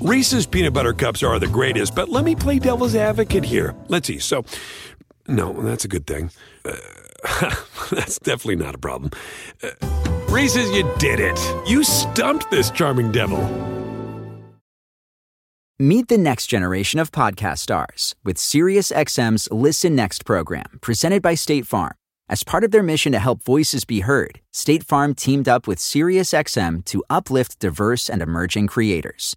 Reese's peanut butter cups are the greatest, but let me play devil's advocate here. Let's see. So, no, that's a good thing. Uh, that's definitely not a problem. Uh, Reese's, you did it. You stumped this charming devil. Meet the next generation of podcast stars with SiriusXM's Listen Next program, presented by State Farm. As part of their mission to help voices be heard, State Farm teamed up with SiriusXM to uplift diverse and emerging creators.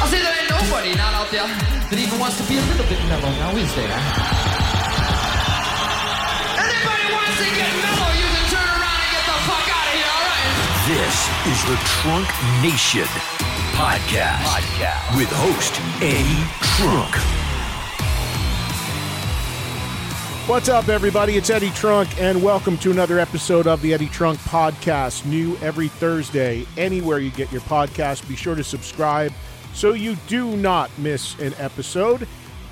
I say there ain't nobody not out there that even wants to be a little bit mellow, now is there? Anybody wants to get mellow, you can turn around and get the fuck out of here, alright? This is the Trunk Nation podcast, podcast. with host Eddie Trunk. What's up, everybody? It's Eddie Trunk, and welcome to another episode of the Eddie Trunk Podcast. New every Thursday, anywhere you get your podcast. Be sure to subscribe so you do not miss an episode.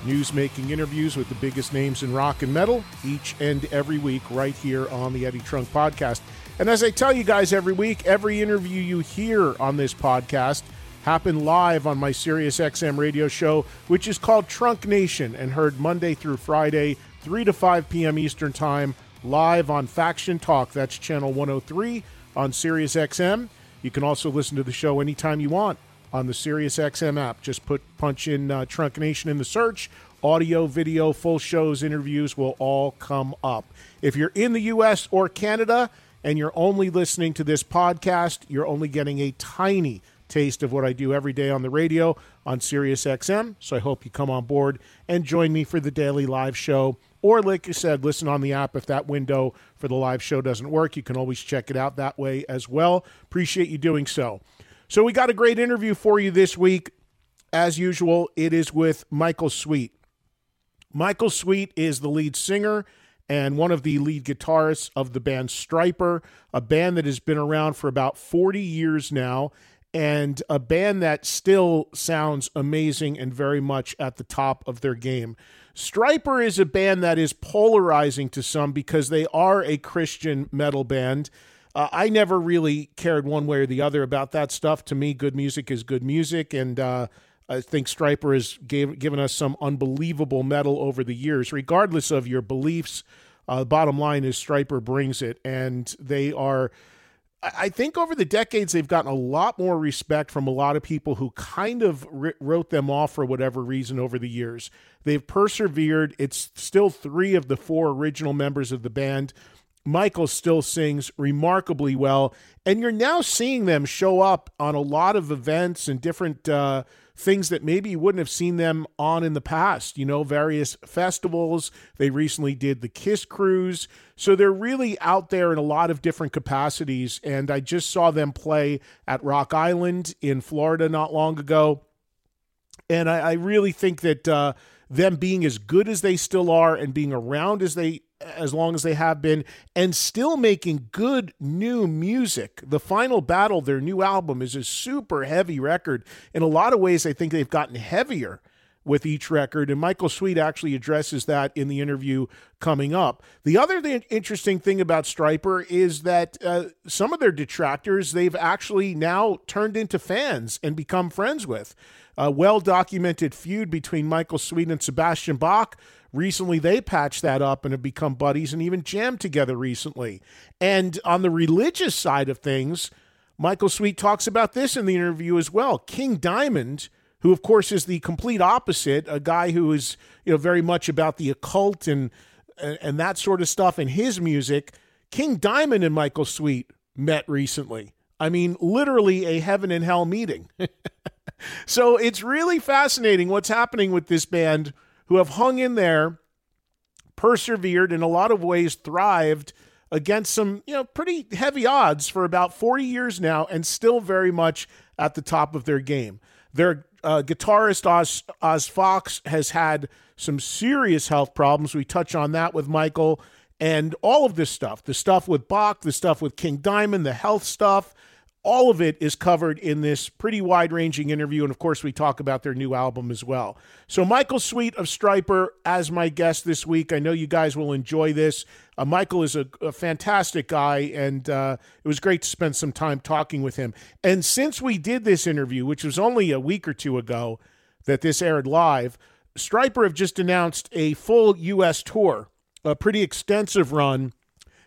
News making interviews with the biggest names in rock and metal each and every week, right here on the Eddie Trunk Podcast. And as I tell you guys every week, every interview you hear on this podcast happen live on my Sirius XM radio show, which is called Trunk Nation and heard Monday through Friday, 3 to 5 p.m. Eastern Time, live on Faction Talk. That's channel 103 on Sirius XM. You can also listen to the show anytime you want on the SiriusXM app. Just put punch in uh, Trunk Nation in the search. Audio, video, full shows, interviews will all come up. If you're in the U.S. or Canada and you're only listening to this podcast, you're only getting a tiny taste of what I do every day on the radio on SiriusXM. So I hope you come on board and join me for the daily live show. Or, like I said, listen on the app. If that window for the live show doesn't work, you can always check it out that way as well. Appreciate you doing so. So, we got a great interview for you this week. As usual, it is with Michael Sweet. Michael Sweet is the lead singer and one of the lead guitarists of the band Stryper, a band that has been around for about 40 years now, and a band that still sounds amazing and very much at the top of their game. Stryper is a band that is polarizing to some because they are a Christian metal band. Uh, I never really cared one way or the other about that stuff. To me, good music is good music, and uh, I think Stryper has gave, given us some unbelievable metal over the years, regardless of your beliefs. Uh, bottom line is Stryper brings it, and they are. I think over the decades they've gotten a lot more respect from a lot of people who kind of wrote them off for whatever reason over the years. They've persevered. It's still three of the four original members of the band. Michael still sings remarkably well, and you're now seeing them show up on a lot of events and different uh, things that maybe you wouldn't have seen them on in the past, you know, various festivals. They recently did the Kiss Cruise. So they're really out there in a lot of different capacities. And I just saw them play at Rock Island in Florida not long ago. And I, I really think that uh, them being as good as they still are and being around as they as long as they have been and still making good new music. The Final Battle, their new album, is a super heavy record. In a lot of ways, I think they've gotten heavier with each record, and Michael Sweet actually addresses that in the interview coming up. The other th- interesting thing about Stryper is that uh, some of their detractors they've actually now turned into fans and become friends with. A well documented feud between Michael Sweet and Sebastian Bach Recently, they patched that up and have become buddies and even jammed together recently. And on the religious side of things, Michael Sweet talks about this in the interview as well. King Diamond, who of course is the complete opposite, a guy who is you know very much about the occult and and that sort of stuff in his music. King Diamond and Michael Sweet met recently I mean, literally a heaven and hell meeting. so it's really fascinating what's happening with this band who have hung in there, persevered, in a lot of ways thrived against some, you know, pretty heavy odds for about 40 years now and still very much at the top of their game. Their uh, guitarist Oz, Oz Fox has had some serious health problems. We touch on that with Michael and all of this stuff the stuff with Bach, the stuff with King Diamond, the health stuff. All of it is covered in this pretty wide ranging interview. And of course, we talk about their new album as well. So, Michael Sweet of Stryper as my guest this week. I know you guys will enjoy this. Uh, Michael is a, a, fantastic guy, and uh, it was great to spend some time talking with him. And since we did this interview, which was only a week or two ago that this aired live, Stryper have just announced a full U.S. tour, a pretty extensive run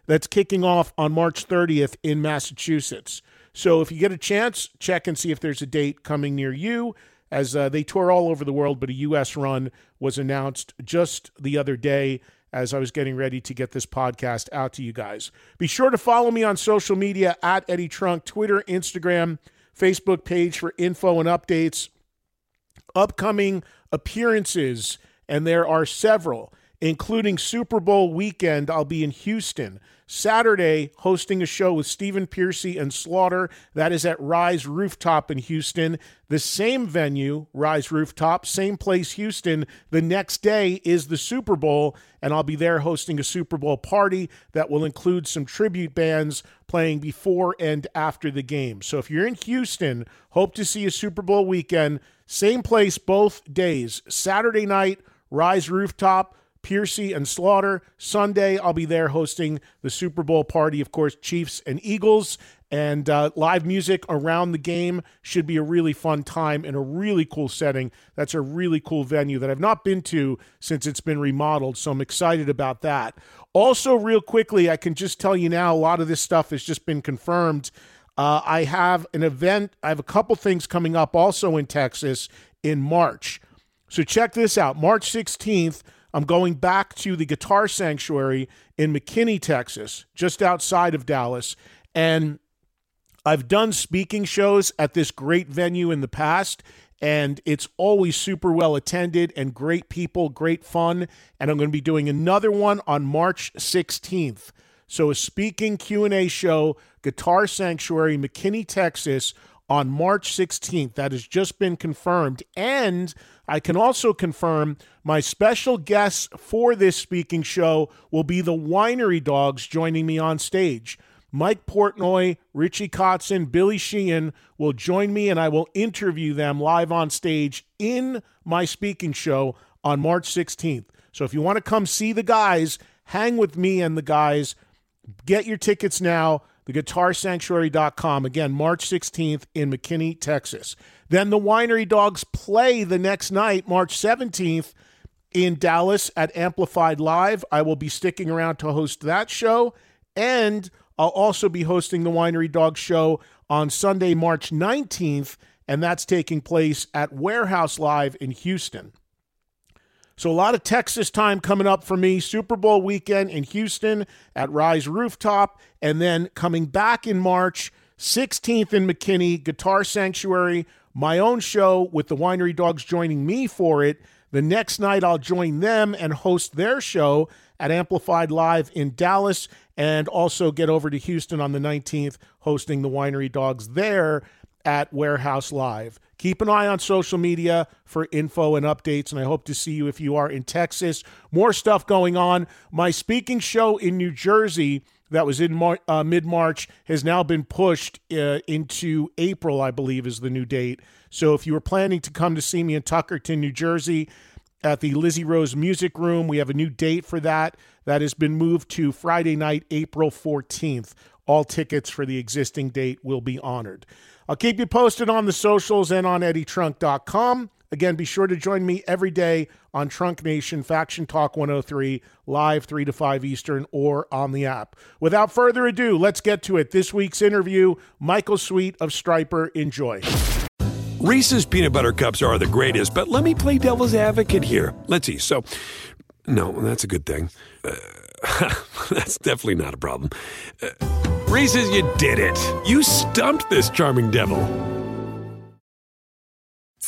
that's kicking off on March 30th in Massachusetts. So if you get a chance, check and see if there's a date coming near you. As uh, they tour all over the world, but a U.S. run was announced just the other day as I was getting ready to get this podcast out to you guys. Be sure to follow me on social media at Eddie Trunk, Twitter, Instagram, Facebook page for info and updates. Upcoming appearances, and there are several, including Super Bowl weekend. I'll be in Houston. Saturday, hosting a show with Stephen Pearcy and Slaughter. That is at Rise Rooftop in Houston. The same venue, Rise Rooftop, same place, Houston. The next day is the Super Bowl, and I'll be there hosting a Super Bowl party that will include some tribute bands playing before and after the game. So if you're in Houston, hope to see a Super Bowl weekend. Same place both days. Saturday night, Rise Rooftop. Pearcy and Slaughter. Sunday, I'll be there hosting the Super Bowl party, of course, Chiefs and Eagles. And uh, live music around the game should be a really fun time in a really cool setting. That's a really cool venue that I've not been to since it's been remodeled, so I'm excited about that. Also, real quickly, I can just tell you now a lot of this stuff has just been confirmed. Uh, I have an event, I have a couple things coming up also in Texas in March. So check this out March 16th. I'm going back to the Guitar Sanctuary in McKinney, Texas, just outside of Dallas. And I've done speaking shows at this great venue in the past, and it's always super well attended and great people, great fun. And I'm going to be doing another one on March 16th. So a speaking Q&A show, Guitar Sanctuary, McKinney, Texas, on March 16th. That has just been confirmed. And I can also confirm my special guests for this speaking show will be the Winery Dogs joining me on stage. Mike Portnoy, Richie Kotzen, Billy Sheehan will join me and I will interview them live on stage in my speaking show on March 16th. So if you want to come see the guys, hang with me and the guys, get your tickets now theguitarsanctuary.com. Again, March 16th in McKinney, Texas. Then the Winery Dogs play the next night, March 17th, in Dallas at Amplified Live. I will be sticking around to host that show. And I'll also be hosting the Winery Dogs show on Sunday, March 19th, and that's taking place at Warehouse Live in Houston. So a lot of Texas time coming up for me. Super Bowl weekend in Houston at Rise Rooftop, and then coming back in March, 16th in McKinney, Guitar Sanctuary, my own show with the Winery Dogs joining me for it. The next night, I'll join them and host their show at Amplified Live in Dallas, and also get over to Houston on the 19th, hosting the Winery Dogs there at Warehouse Live. Keep an eye on social media for info and updates, and I hope to see you if you are in Texas. More stuff going on. My speaking show in New Jersey that was in Mar- uh, mid March has now been pushed uh, into April, I believe, is the new date. So if you were planning to come to see me in Tuckerton, New Jersey, at the Lizzie Rose Music Room, we have a new date for that. That has been moved to Friday night, April 14th. All tickets for the existing date will be honored. I'll keep you posted on the socials and on eddietrunk.com. Again, be sure to join me every day on Trunk Nation, Faction Talk 103, live 3 to 5 Eastern, or on the app. Without further ado, let's get to it. This week's interview Michael Sweet of Stryper. Enjoy. Reese's peanut butter cups are the greatest, but let me play devil's advocate here. Let's see. So, no, that's a good thing. Uh, that's definitely not a problem. Uh, Reese's, you did it. You stumped this charming devil.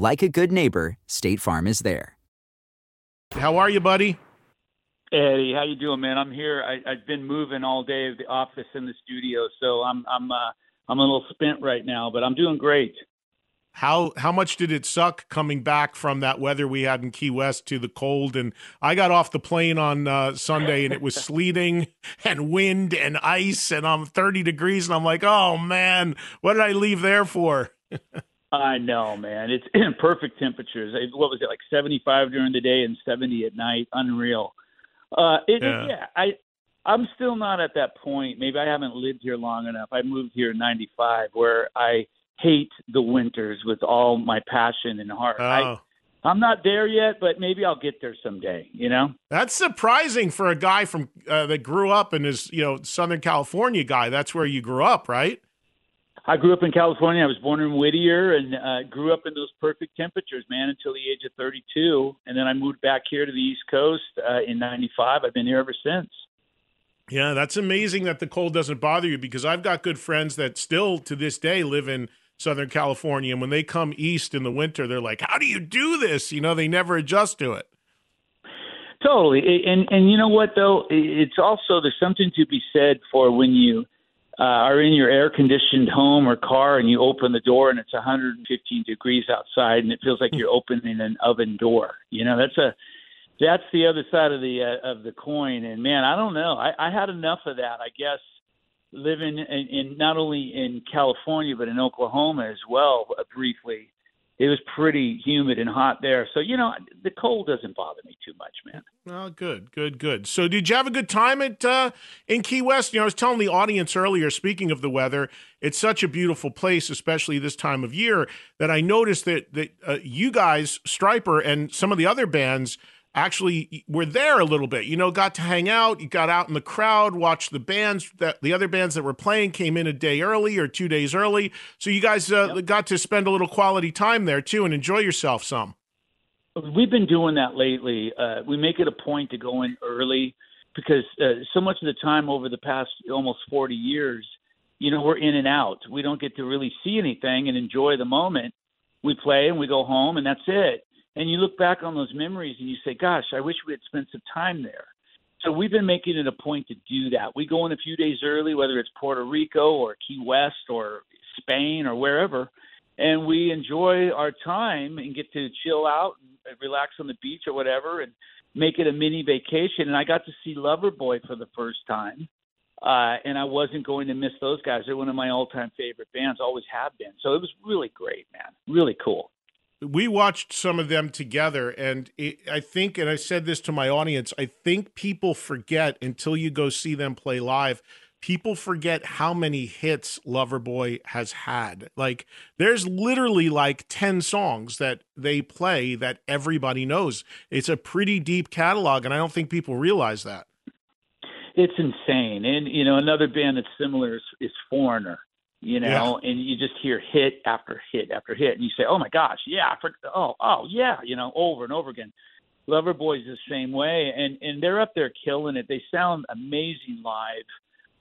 Like a good neighbor, State Farm is there. How are you, buddy? Eddie, how you doing, man? I'm here. I, I've been moving all day, the office and the studio, so I'm I'm uh, I'm a little spent right now, but I'm doing great. How how much did it suck coming back from that weather we had in Key West to the cold? And I got off the plane on uh, Sunday and it was sleeting and wind and ice and I'm 30 degrees and I'm like, oh man, what did I leave there for? I know, man. It's perfect temperatures. What was it like 75 during the day and 70 at night? Unreal. Uh, it, yeah. yeah, I I'm still not at that point. Maybe I haven't lived here long enough. I moved here in '95, where I hate the winters with all my passion and heart. Oh. I, I'm not there yet, but maybe I'll get there someday. You know, that's surprising for a guy from uh, that grew up in his you know Southern California guy. That's where you grew up, right? I grew up in California. I was born in Whittier and uh, grew up in those perfect temperatures, man, until the age of 32. And then I moved back here to the East Coast uh, in '95. I've been here ever since. Yeah, that's amazing that the cold doesn't bother you because I've got good friends that still to this day live in Southern California. And when they come east in the winter, they're like, "How do you do this?" You know, they never adjust to it. Totally, and and you know what though, it's also there's something to be said for when you uh, are in your air conditioned home or car and you open the door and it's 115 degrees outside and it feels like you're opening an oven door. You know, that's a that's the other side of the uh, of the coin. And man, I don't know. I, I had enough of that. I guess living in, in not only in California but in Oklahoma as well uh, briefly it was pretty humid and hot there. So, you know, the cold doesn't bother me too much, man. Oh, good, good, good. So, did you have a good time at uh, in Key West? You know, I was telling the audience earlier, speaking of the weather, it's such a beautiful place, especially this time of year, that I noticed that that uh, you guys, Stryper, and some of the other bands actually were there a little bit. You know, got to hang out. You got out in the crowd, watched the bands that the other bands that were playing came in a day early or two days early. So you guys uh, yep. got to spend a little quality time there too and enjoy yourself some. We've been doing that lately. Uh, we make it a point to go in early because uh, so much of the time over the past almost 40 years, you know, we're in and out. We don't get to really see anything and enjoy the moment. We play and we go home and that's it and you look back on those memories and you say, "Gosh, I wish we had spent some time there." So we've been making it a point to do that. We go in a few days early, whether it's Puerto Rico or Key West or Spain or wherever, and we enjoy our time and get to chill out and relax on the beach or whatever, and make it a mini vacation. And I got to see Loverboy for the first time. Uh, and I wasn't going to miss those guys. They're one of my all-time favorite bands, always have been. So it was really great, man. Really cool we watched some of them together and it, i think and i said this to my audience i think people forget until you go see them play live people forget how many hits loverboy has had like there's literally like 10 songs that they play that everybody knows it's a pretty deep catalog and i don't think people realize that it's insane. And you know, another band that's similar is, is Foreigner. You know, yeah. and you just hear hit after hit after hit, and you say, "Oh my gosh, yeah, for, oh, oh yeah," you know, over and over again. Loverboy's the same way, and and they're up there killing it. They sound amazing live,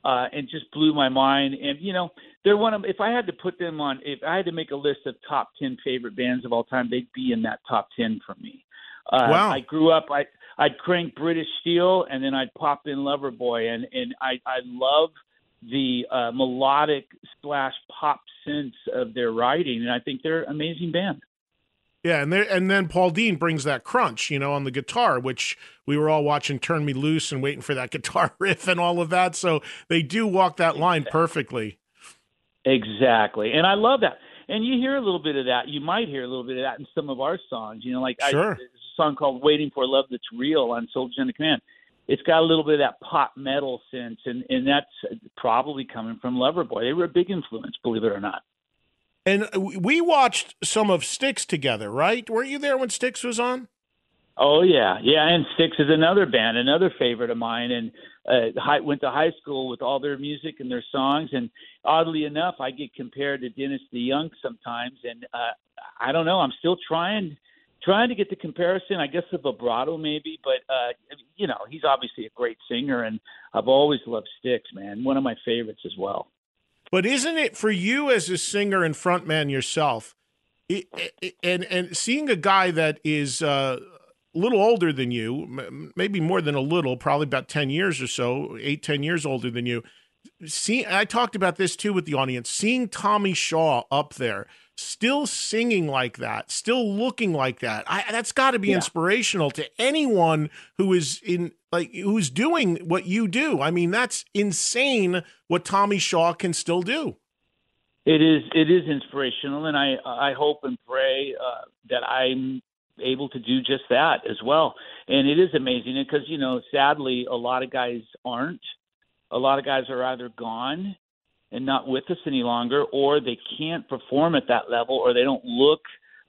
uh, and just blew my mind. And you know, they're one of. If I had to put them on, if I had to make a list of top ten favorite bands of all time, they'd be in that top ten for me. Uh, wow. I grew up. I I'd crank British Steel, and then I'd pop in Loverboy, and and I I love the uh, melodic splash pop sense of their writing, and I think they're an amazing band. Yeah, and there, and then Paul Dean brings that crunch, you know, on the guitar, which we were all watching "Turn Me Loose" and waiting for that guitar riff and all of that. So they do walk that line perfectly. Exactly, and I love that. And you hear a little bit of that. You might hear a little bit of that in some of our songs. You know, like sure. I, there's a song called "Waiting for Love That's Real" on Soldiers Under Command. It's got a little bit of that pop metal sense, and and that's probably coming from Loverboy. They were a big influence, believe it or not. And we watched some of Styx together, right? Weren't you there when Styx was on? Oh yeah, yeah. And Styx is another band, another favorite of mine, and uh, high, went to high school with all their music and their songs. And oddly enough, I get compared to Dennis DeYoung sometimes, and uh, I don't know. I'm still trying trying to get the comparison. I guess the vibrato maybe, but uh, you know, he's obviously a great singer, and I've always loved Styx, man. One of my favorites as well. But isn't it for you as a singer and frontman yourself, it, it, and and seeing a guy that is uh, a little older than you, maybe more than a little, probably about ten years or so, eight ten years older than you. See, I talked about this too with the audience. Seeing Tommy Shaw up there, still singing like that, still looking like that. I, that's got to be yeah. inspirational to anyone who is in like who's doing what you do. I mean, that's insane what Tommy Shaw can still do. It is it is inspirational, and I I hope and pray uh, that I'm able to do just that as well. And it is amazing because you know, sadly, a lot of guys aren't. A lot of guys are either gone and not with us any longer, or they can't perform at that level, or they don't look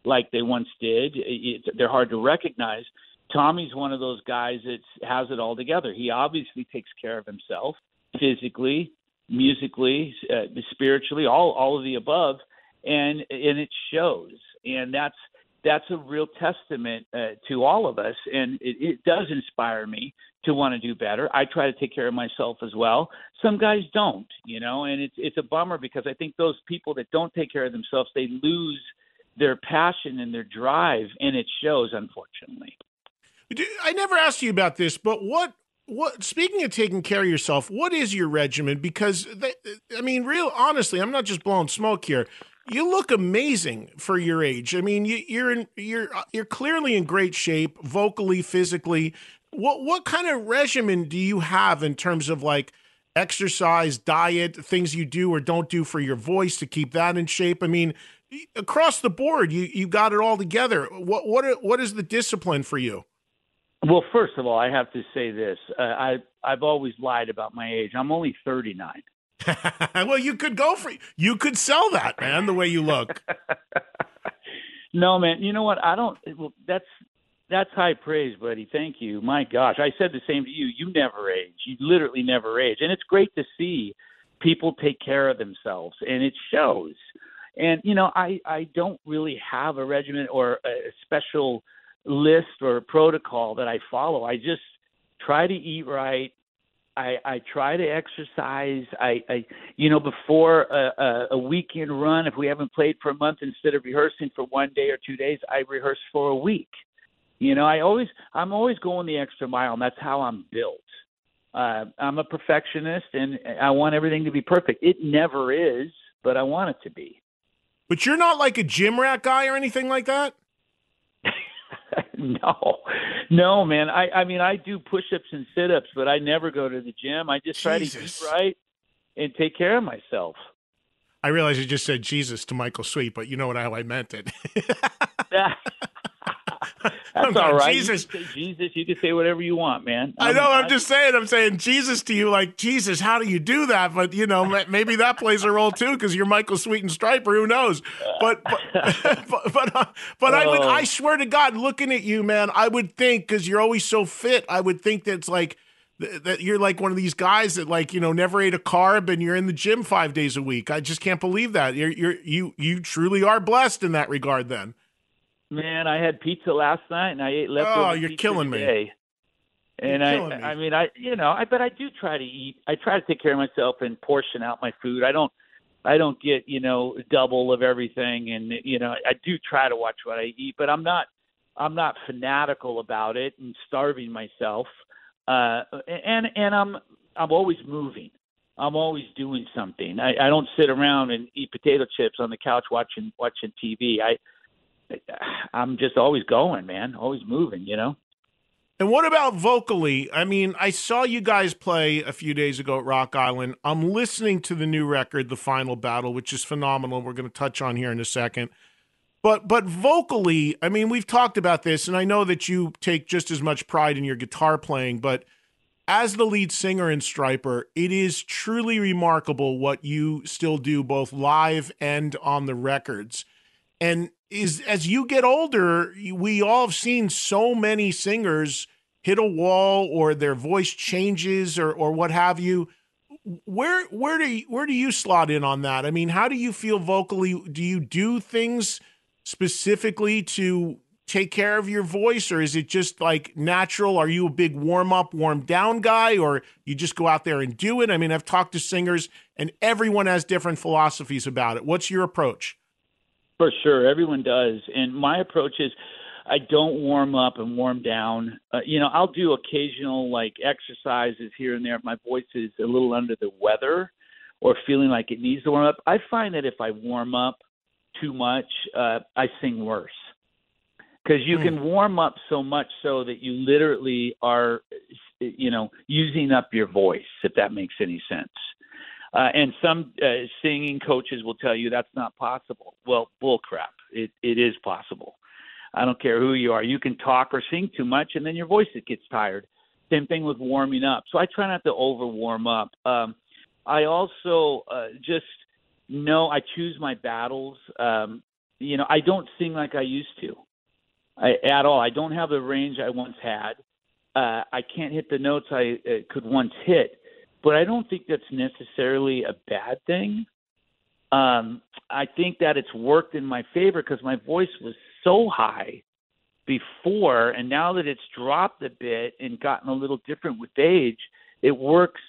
like they once did. They're hard to recognize. Tommy's one of those guys that has it all together. He obviously takes care of himself physically, musically, uh, spiritually, all all of the above, and and it shows. And that's that's a real testament uh, to all of us, and it, it does inspire me to want to do better. I try to take care of myself as well. Some guys don't, you know, and it's it's a bummer because I think those people that don't take care of themselves they lose their passion and their drive, and it shows, unfortunately. I never asked you about this, but what what speaking of taking care of yourself, what is your regimen? Because they, I mean, real honestly, I'm not just blowing smoke here. You look amazing for your age. I mean, you, you're in you're you're clearly in great shape, vocally, physically. What what kind of regimen do you have in terms of like exercise, diet, things you do or don't do for your voice to keep that in shape? I mean, across the board, you you got it all together. What what what is the discipline for you? Well, first of all, I have to say this: uh, I I've always lied about my age. I'm only 39. well, you could go for you could sell that, man. The way you look. no, man. You know what? I don't. Well, that's that's high praise, buddy. Thank you. My gosh, I said the same to you. You never age. You literally never age, and it's great to see people take care of themselves, and it shows. And you know, I I don't really have a regimen or a special list or protocol that I follow. I just try to eat right. I, I try to exercise. I, I you know, before a, a, a weekend run, if we haven't played for a month, instead of rehearsing for one day or two days, I rehearse for a week. You know, I always, I'm always going the extra mile, and that's how I'm built. Uh, I'm a perfectionist, and I want everything to be perfect. It never is, but I want it to be. But you're not like a gym rat guy or anything like that. no, no, man. I I mean I do push-ups and sit-ups, but I never go to the gym. I just try Jesus. to eat right and take care of myself. I realize you just said Jesus to Michael Sweet, but you know what how I meant it. That's all right. Jesus. You Jesus, you can say whatever you want, man. I'm, i know. I'm, I'm just saying. I'm saying Jesus to you, like Jesus. How do you do that? But you know, maybe that plays a role too, because you're Michael Sweet and Stryper. Who knows? But but but but, uh, but I would. I oh. swear to God, looking at you, man, I would think because you're always so fit. I would think that it's like that you're like one of these guys that like you know never ate a carb and you're in the gym five days a week. I just can't believe that. You're you're you you truly are blessed in that regard. Then, Man, I had pizza last night and I ate leftover Oh, you're killing me. And You're I, me. I mean, I, you know, I, but I do try to eat. I try to take care of myself and portion out my food. I don't, I don't get, you know, double of everything. And you know, I do try to watch what I eat, but I'm not, I'm not fanatical about it and starving myself. Uh, and and I'm, I'm always moving. I'm always doing something. I, I don't sit around and eat potato chips on the couch watching watching TV. I I'm just always going, man. Always moving, you know. and what about vocally? I mean, I saw you guys play a few days ago at Rock Island. I'm listening to the new record, The Final Battle, which is phenomenal. We're going to touch on here in a second. But but vocally, I mean, we've talked about this, and I know that you take just as much pride in your guitar playing, but as the lead singer in Stryper, it is truly remarkable what you still do both live and on the records. And is as you get older, we all have seen so many singers hit a wall or their voice changes or or what have you. Where where do you, where do you slot in on that? I mean, how do you feel vocally? Do you do things specifically to take care of your voice or is it just like natural are you a big warm up warm down guy or you just go out there and do it i mean i've talked to singers and everyone has different philosophies about it what's your approach For sure, everyone does. And my approach is I don't warm up and warm down. Uh, you know, I'll do occasional like exercises here and there if my voice is a little under the weather or feeling like it needs to warm up. I find that if I warm up too much, uh, I sing worse. Because you can warm up so much so that you literally are, you know, using up your voice, if that makes any sense. Uh, and some uh, singing coaches will tell you that's not possible. Well, bull crap. It it is possible. I don't care who you are. You can talk or sing too much, and then your voice it gets tired. Same thing with warming up. So I try not to over warm up. Um, I also uh, just know I choose my battles. Um, you know, I don't sing like I used to I, at all. I don't have the range I once had. Uh, I can't hit the notes I uh, could once hit but I don't think that's necessarily a bad thing. Um, I think that it's worked in my favor because my voice was so high before, and now that it's dropped a bit and gotten a little different with age, it works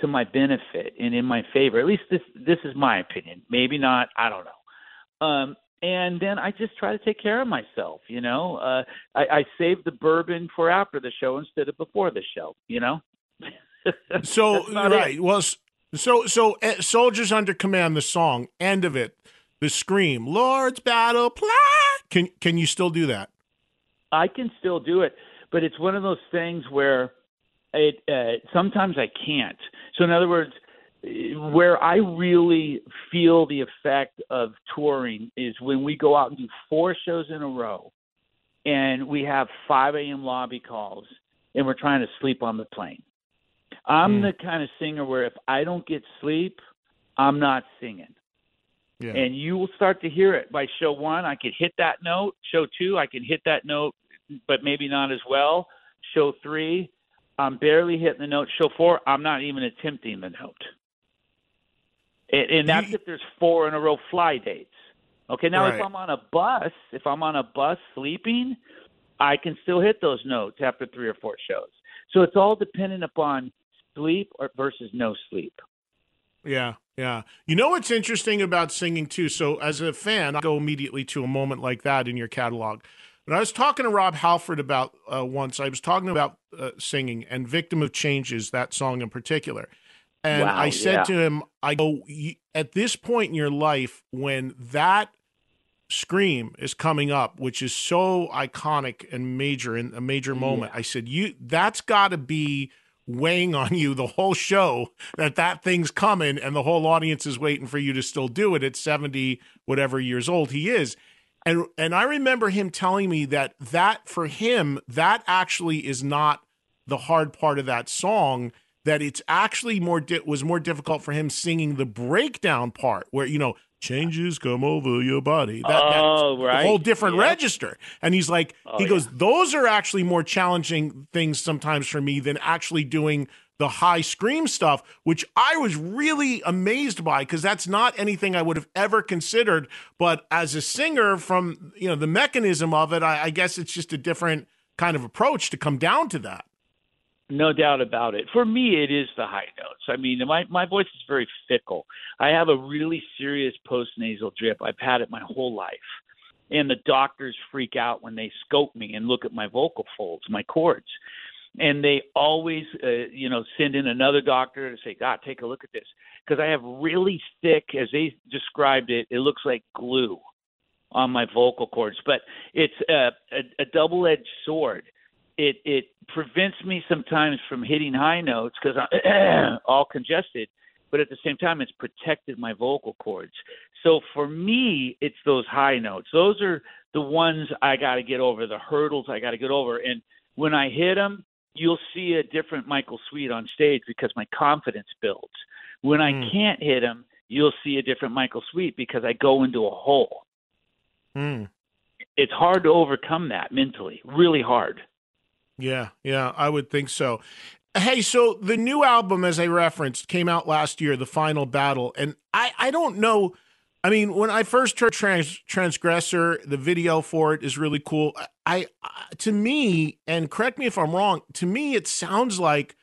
to my benefit and in my favor. At least this this is my opinion. Maybe not. I don't know. Um, and then I just try to take care of myself. You know, uh, I, I save the bourbon for after the show instead of before the show. You know. so right it. well so so uh, soldiers under command the song end of it the scream lord's battle plan can can you still do that I can still do it, but it's one of those things where it uh, sometimes I can't. So in other words, where I really feel the effect of touring is when we go out and do four shows in a row, and we have 5 a.m. lobby calls, and we're trying to sleep on the plane. I'm hmm. the kind of singer where if I don't get sleep, I'm not singing. yeah And you will start to hear it by show one. I can hit that note. Show two, I can hit that note, but maybe not as well. Show three, I'm barely hitting the note. Show four, I'm not even attempting the note. And, and that's if there's four in a row fly dates. Okay, now Right. if I'm on a bus, if I'm on a bus sleeping, I can still hit those notes after three or four shows. So it's all dependent upon sleep or versus no sleep. Yeah, yeah. You know what's interesting about singing too? So as a fan, I go immediately to a moment like that in your catalog. When I was talking to Rob Halford about uh, once, I was talking about uh, singing and "Victim of Changes," that song in particular. And Wow, I said yeah. to him, "I go at this point in your life when that scream is coming up, which is so iconic and major in a major moment. I said, you that's got to be weighing on you the whole show that that thing's coming and the whole audience is waiting for you to still do it at 70 whatever years old he is. And and I remember him telling me that that for him that actually is not the hard part of that song that it's actually more di- was more difficult for him singing the breakdown part where you know changes come over your body. That, oh, that's right. A whole different Yeah. register. And he's like, Oh, he yeah. goes, those are actually more challenging things sometimes for me than actually doing the high scream stuff, which I was really amazed by because that's not anything I would have ever considered. But as a singer, from you know the mechanism of it, I, I guess it's just a different kind of approach to come down to that. No doubt about it. For me, it is the high notes. I mean, my my voice is very fickle. I have a really serious postnasal drip. I've had it my whole life, and the doctors freak out when they scope me and look at my vocal folds, my cords, and they always, uh, you know, send in another doctor to say, "God, take a look at this," because I have really thick, as they described it, it looks like glue on my vocal cords, but it's a, a, a double-edged sword it it prevents me sometimes from hitting high notes because I'm all congested, but at the same time, it's protected my vocal cords. So for me, it's those high notes. Those are the ones I got to get over, the hurdles I got to get over. And when I hit them, you'll see a different Michael Sweet on stage because my confidence builds. When I Mm. can't hit them, you'll see a different Michael Sweet because I go into a hole. Hmm. It's hard to overcome that mentally, really hard. Yeah, yeah, I would think so. Hey, so the new album, as I referenced, came out last year, The Final Battle. And I, I don't know. I mean, when I first heard Trans- Transgressor, the video for it is really cool. I, I, to me, and correct me if I'm wrong, to me, it sounds like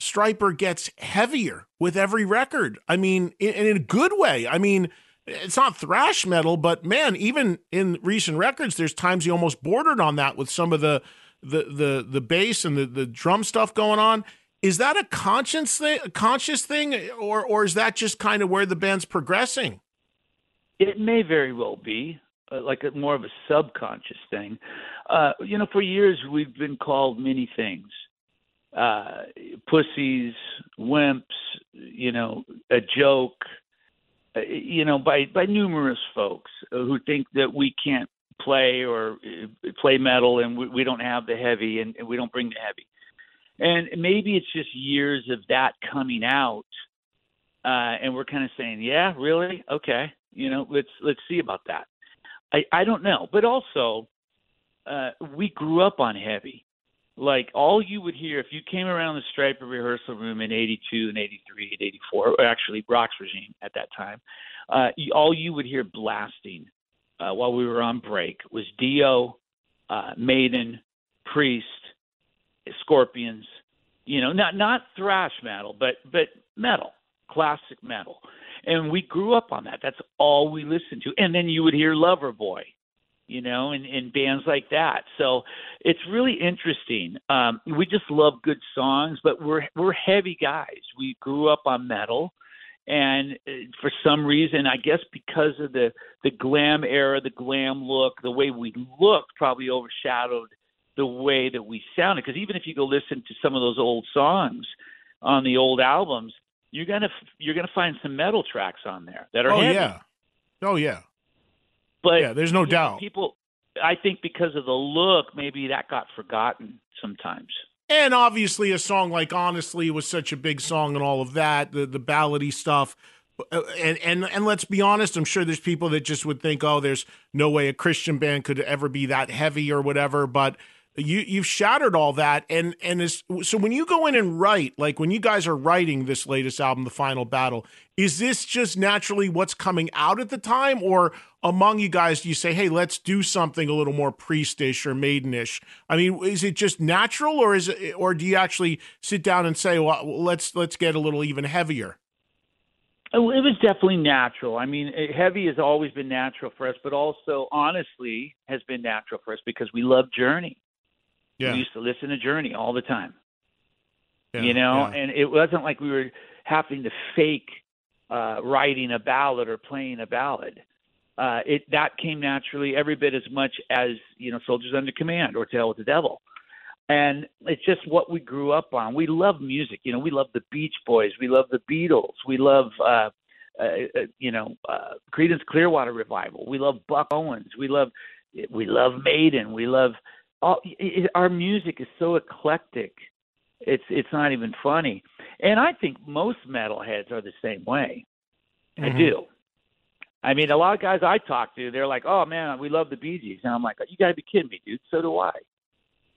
Stryper gets heavier with every record. I mean, in, in a good way. I mean, it's not thrash metal, but man, even in recent records, there's times he almost bordered on that with some of the the the the bass and the the drum stuff going on. Is that a conscious thing, a conscious thing, or or is that just kind of where the band's progressing? It may very well be uh, like a, more of a subconscious thing. Uh, you know, for years we've been called many things: uh, pussies, wimps, you know, a joke. Uh, you know, by by numerous folks who think that we can't play or uh, play metal and we, we don't have the heavy and, and we don't bring the heavy. And maybe it's just years of that coming out, uh, and we're kind of saying, "Yeah, really? Okay, you know, let's let's see about that." I I don't know, but also, uh, we grew up on heavy. Like all you would hear if you came around the Stryper rehearsal room in '82 and '83 and '84, or actually Brock's regime at that time, uh, all you would hear blasting uh, while we were on break was Dio, uh, Maiden, Priest, Scorpions. You know, not not thrash metal, but but metal, classic metal. And we grew up on that. That's all we listened to. And then you would hear Loverboy, you know, and, and bands like that. So it's really interesting. Um, we just love good songs, but we're we're heavy guys. We grew up on metal, and uh, for some reason, I guess because of the the glam era, the glam look, the way we looked, probably overshadowed the way that we sounded. Because even if you go listen to some of those old songs on the old albums, you're gonna you're gonna find some metal tracks on there that are Oh heavy. yeah, oh yeah, But yeah. There's no doubt. people. I think because of the look, maybe that got forgotten sometimes. And obviously, a song like "Honestly" was such a big song, and all of that, the the ballady stuff. Uh, And and and let's be honest, I'm sure there's people that just would think, oh, there's no way a Christian band could ever be that heavy or whatever. But you you've shattered all that, and and is so when you go in and write, like when you guys are writing this latest album, The Final Battle, is this just naturally what's coming out at the time, or among you guys, do you say, hey, let's do something a little more priestish or maidenish? I mean, is it just natural, or is it, or do you actually sit down and say, well, let's let's get a little even heavier? Oh, It was definitely natural. I mean, eh, heavy has always been natural for us, but also, honestly, has been natural for us because we love Journey. Yeah. We used to listen to Journey all the time. Yeah, you know, yeah. and it wasn't like we were having to fake uh, writing a ballad or playing a ballad. Uh, it that came naturally every bit as much as you know Soldiers Under Command or To Hell with the Devil, and it's just what we grew up on. We love music, you know. We love the Beach Boys, we love the Beatles, we love uh, uh, uh, you know uh, Creedence Clearwater Revival, we love Buck Owens, we love we love Maiden, we love all. It, our music is so eclectic it's it's not even funny. And I think most metalheads are the same way. I Mhm. do. I mean, a lot of guys I talk to, they're like, "Oh man, we love the Bee Gees," and I'm like, "You got to be kidding me, dude." So do I.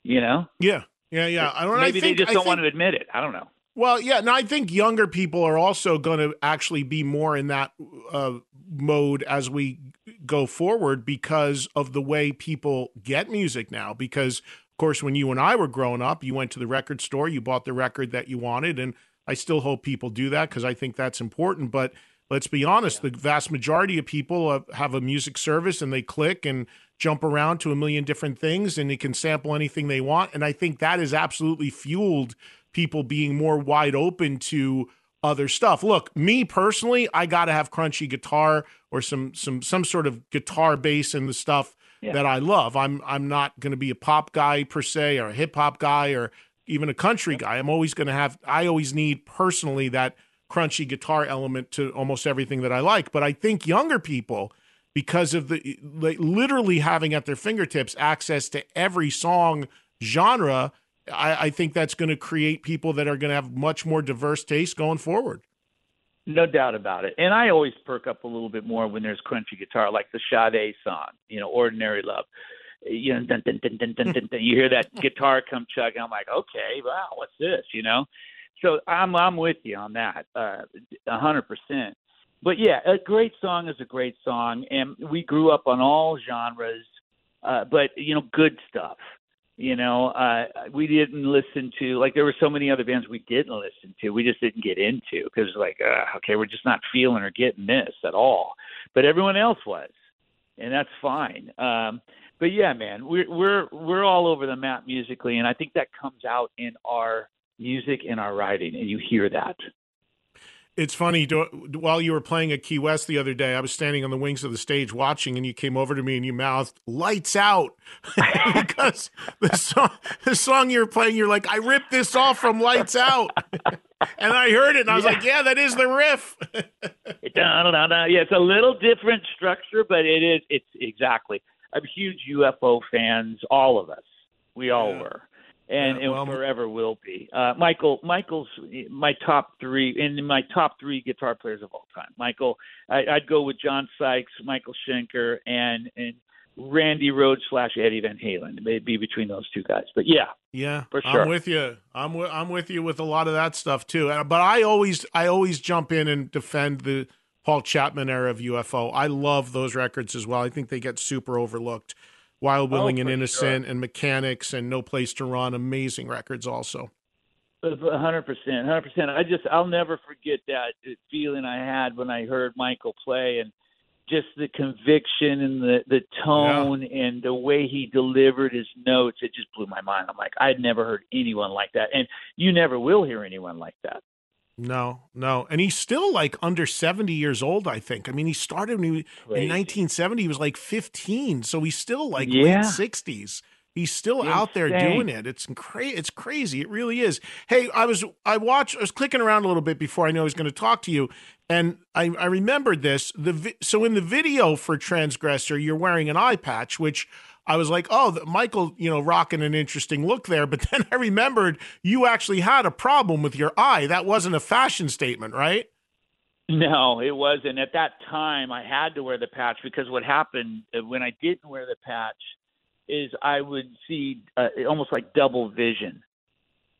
You know? Yeah, yeah, yeah. I don't. Maybe I think, they just don't want to admit it. I don't know. Well, yeah, and I think younger people are also going to actually be more in that uh, mode as we go forward because of the way people get music now. Because, of course, when you and I were growing up, you went to the record store, you bought the record that you wanted, and I still hope people do that because I think that's important. But let's be honest, the vast majority of people have a music service and they click and jump around to a million different things and they can sample anything they want. And I think that is absolutely fueled people being more wide open to other stuff. Look, me personally, I got to have crunchy guitar or some some some sort of guitar bass in the stuff Yeah. that I love. I'm I'm not going to be a pop guy per se or a hip hop guy or even a country guy. I'm always going to have I always need personally that crunchy guitar element to almost everything that I like. But I think younger people because of the like, literally having at their fingertips access to every song genre, I, I think that's going to create people that are going to have much more diverse tastes going forward. No doubt about it. And I always perk up a little bit more when there's crunchy guitar, like the Sade song, you know, "Ordinary Love." You know, dun, dun, dun, dun, dun, dun, dun. you hear that guitar come chugging. I'm like, okay, wow, what's this? You know. So I'm I'm with you on that, uh, a hundred percent. But yeah, a great song is a great song, and we grew up on all genres, uh, but you know, good stuff. You know, uh, we didn't listen to like there were so many other bands we didn't listen to. We just didn't get into because like, uh, okay, we're just not feeling or getting this at all. But everyone else was, and that's fine. Um, but yeah, man, we're we're we're all over the map musically, and I think that comes out in our music and our writing, and you hear that. It's funny. Do, while you were playing at Key West the other day, I was standing on the wings of the stage watching, and you came over to me and you mouthed "Lights Out" because the song, the song you were playing, you're like, "I ripped this off from Lights Out," and I heard it, and I was like, "Yeah, that is the riff." Yeah, it's a little different structure, but it is. It's exactly. I'm huge UFO fans. All of us. We all were, and Yeah, well, and forever will be. Uh, Michael. Michael's my top three, in my top three guitar players of all time. Michael. I, I'd go with John Sykes, Michael Schenker, and and Randy Rhoads slash Eddie Van Halen. It may be between those two guys, but yeah, Yeah, For sure. I'm with you. I'm with I'm with you with a lot of that stuff too. Uh, But I always I always jump in and defend the Paul Chapman era of UFO. I love those records as well. I think they get super overlooked. Wild, oh, Willing, and Oh, for Innocent, and Mechanix, and No Place to Run. Amazing records, also. A hundred percent, hundred percent. I just I'll never forget that feeling I had when I heard Michael play and just the conviction and the the tone and the way he delivered his notes. It just blew my mind. I'm like I'd never heard anyone like that, and you never will hear anyone like that. No, no, and he's still like under seventy years old. I think. I mean, he started when he, in 1970. He was like 15, so he's still like Yeah. late 60s. He's still out there doing it. It's cra- It's crazy. It really is. Hey, I was I watched. I was clicking around a little bit before I knew I was going to talk to you, and I, I remembered this. The vi- so in the video for Transgressor, you're wearing an eye patch, which. I was like, oh, Michael, you know, rocking an interesting look there. But then I remembered you actually had a problem with your eye. That wasn't a fashion statement, right? No, it wasn't. At that time, I had to wear the patch because what happened uh, when I didn't wear the patch is I would see uh, almost like double vision.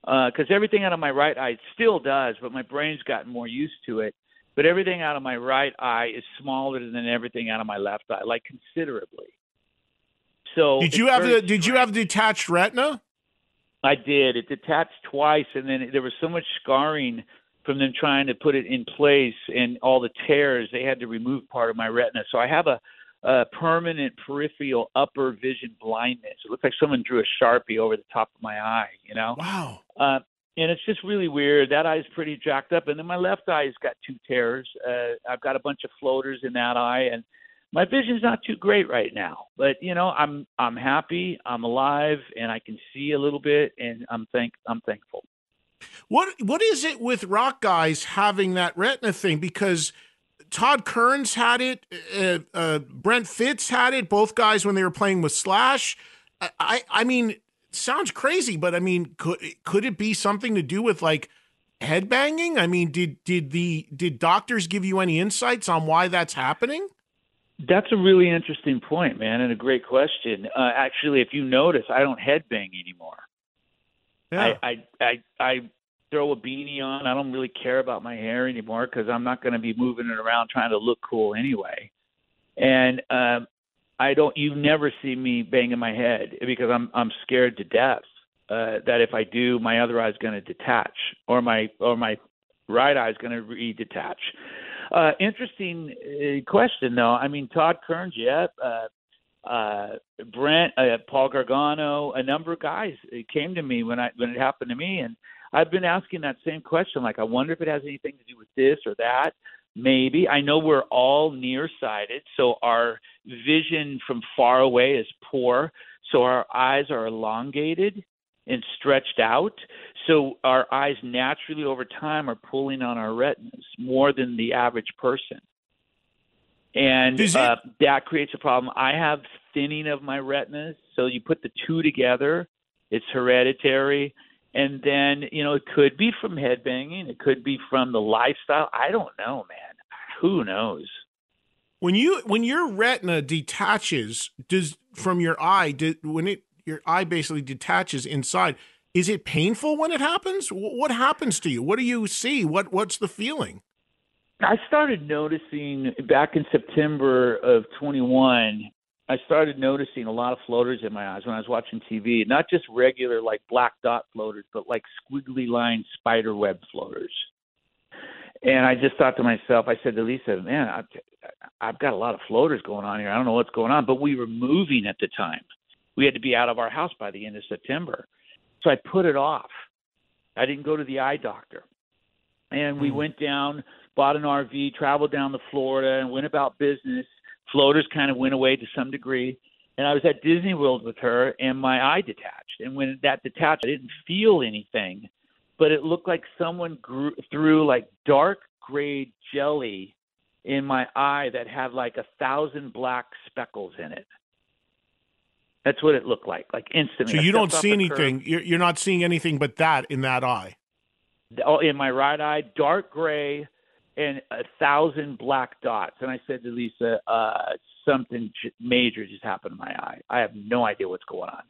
Because everything out of my right eye still does, but my brain's gotten more used to it. But everything out of my right eye is smaller than everything out of my left eye, like considerably. So Did you have the Did you have detached retina? I did. It detached twice, and then there was so much scarring from them trying to put it in place and all the tears. They had to remove part of my retina. So I have a, a permanent peripheral upper vision blindness. It looks like someone drew a sharpie over the top of my eye. You know. Wow. Uh, and it's just really weird. That eye's pretty jacked up, and then my left eye's got two tears. Uh, I've got a bunch of floaters in that eye, and my vision's not too great right now. But you know, I'm I'm happy. I'm alive, and I can see a little bit, and I'm thank I'm thankful. What What is it with rock guys having that retina thing? Because Todd Kerns had it, uh, uh, Brent Fitz had it. Both guys when they were playing with Slash. I I, I mean, sounds crazy, but I mean, could could it be something to do with like headbanging? I mean, did did the did doctors give you any insights on why that's happening? That's a really interesting point, man, and a great question. Uh, actually, if you notice, I don't headbang anymore. Yeah. I, I I I throw a beanie on. I don't really care about my hair anymore because I'm not going to be moving it around trying to look cool anyway. And um, I don't. You never see me banging my head because I'm I'm scared to death uh, that if I do, my other eye is going to detach, or my or my right eye is going to re-detach. Uh, interesting uh, question, though. I mean, Todd Kerns, yeah, uh, uh, Brent, uh, Paul Gargano, a number of guys came to me when I when it happened to me, and I've been asking that same question. Like, I wonder if it has anything to do with this or that. Maybe I know we're all nearsighted, so our vision from far away is poor. So our eyes are elongated and stretched out. So our eyes naturally over time are pulling on our retinas more than the average person. And it- uh, that creates a problem. I have thinning of my retinas. So you put the two together, it's hereditary. And then, you know, it could be from headbanging. It could be from the lifestyle. I don't know, man. Who knows? When you when your retina detaches, does from your eye, did when it your eye basically detaches inside, is it painful when it happens? What happens to you? What do you see? What what's the feeling? I started noticing back in September of 21. I started noticing a lot of floaters in my eyes when I was watching TV. Not just regular like black dot floaters, but like squiggly line spider web floaters. And I just thought to myself, I said to Lisa, "Man, I've, I've got a lot of floaters going on here. I don't know what's going on." But we were moving at the time. We had to be out of our house by the end of September, so I put it off. I didn't go to the eye doctor and we hmm. went down, bought an RV, traveled down to Florida, and went about business. Floaters kind of went away to some degree, and I was at Disney World with her, and my eye detached. And when that detached, I didn't feel anything, but it looked like someone grew, threw like dark gray jelly in my eye that had like a thousand black speckles in it. That's what it looked like, like instantly. So you don't see off the curb. anything. You're, you're not seeing anything but that in that eye. oh, in my right eye, dark gray and a thousand black dots. And I said to Lisa, uh, something major just happened to my eye. I have no idea what's going on.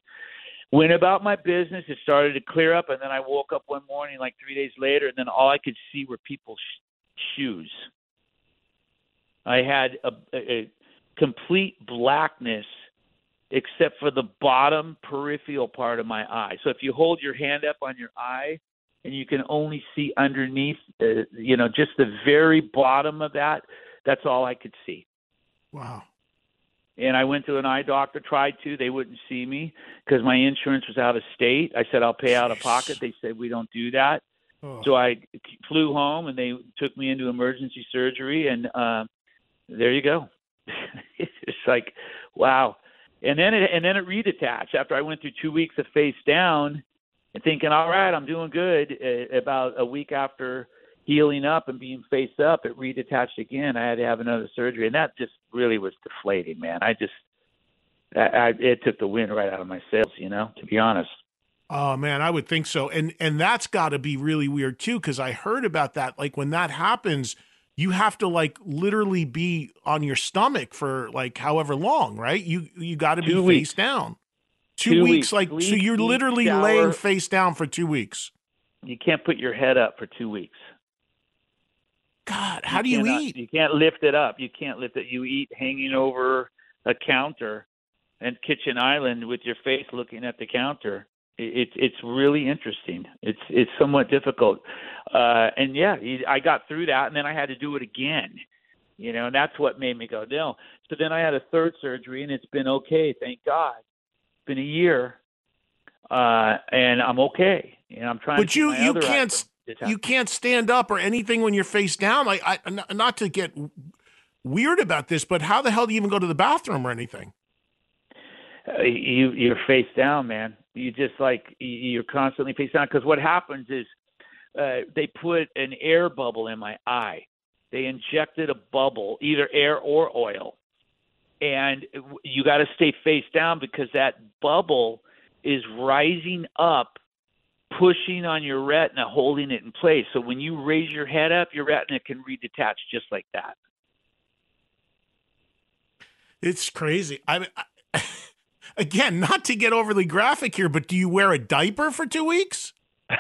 Went about my business. It started to clear up, and then I woke up one morning, like three days later, and then all I could see were people's sh- shoes. I had a, a complete blackness except for the bottom peripheral part of my eye. So if you hold your hand up on your eye and you can only see underneath, uh, you know, just the very bottom of that, that's all I could see. Wow. And I went to an eye doctor, tried to. They wouldn't see me because my insurance was out of state. I said, I'll pay out of pocket. They said, we don't do that. Oh. So I flew home and they took me into emergency surgery, and uh, there you go. it's like, wow. And then it and then it reattached after I went through two weeks of face down and thinking, all right, I'm doing good. Uh, about a week after healing up and being face up, it redetached again. I had to have another surgery, and that just really was deflating, man. I just, I, I, it took the wind right out of my sails, you know, to be honest. Oh man, I would think so. And and that's got to be really weird too cuz I heard about that like when that happens you have to like literally be on your stomach for like however long, right? You you got to be Two face down. 2 Two weeks, weeks. like so you're literally shower. laying face down for 2 weeks. You can't put your head up for two weeks. God, how do you cannot- eat? You can't lift it up. You can't lift it. You eat hanging over a counter and kitchen island with your face looking at the counter. It- It's it's really interesting. It's it's somewhat difficult, uh, and yeah, I got through that, and then I had to do it again. You know, and that's what made me go no. So then I had a third surgery, and it's been okay, thank God. Been a year, uh, and I'm okay. And I'm trying. But you you can't you can't stand up or anything when you're face down. Like I not to get weird about this, but how the hell do you even go to the bathroom or anything? uh, you you're face down, man. You just like you- you're constantly face down because what happens is uh, they put an air bubble in my eye. They injected a bubble, either air or oil, and you got to stay face down because that bubble is rising up, pushing on your retina, holding it in place. So when you raise your head up, your retina can redetach just like that. It's crazy. I, I again, not to get overly graphic here, but do you wear a diaper for two weeks?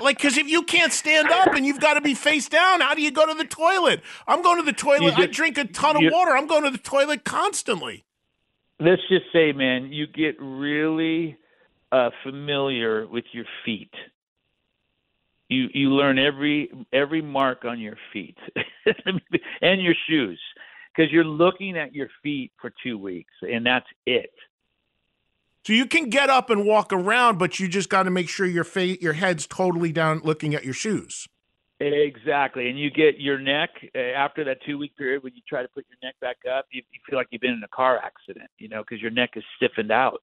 like, because if you can't stand up and you've got to be face down, how do you go to the toilet? I'm going to the toilet. I drink a ton you, of water. I'm going to the toilet constantly. Let's just say, man, you get really uh, familiar with your feet. You you learn every every mark on your feet and your shoes because you're looking at your feet for two weeks and that's it. So you can get up and walk around, but you just got to make sure your face, your head's totally down, looking at your shoes. Exactly, and you get your neck uh, after that two week period when you try to put your neck back up. You, you feel like you've been in a car accident, you know, because your neck is stiffened out.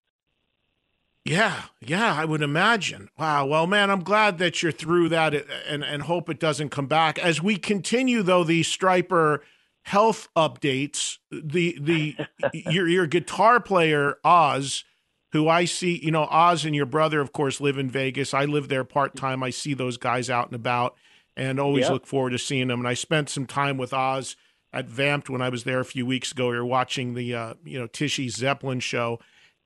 Yeah, yeah, I would imagine. Wow. Well, man, I'm glad that you're through that and and hope it doesn't come back. As we continue though the Stryper health updates, the the your your guitar player Oz who I see, you know, Oz and your brother of course live in Vegas. I live there part-time. I see those guys out and about and always yep. look forward to seeing them and I spent some time with Oz at Vamped when I was there a few weeks ago. We were watching the uh, you know, Tishy Zeppelin show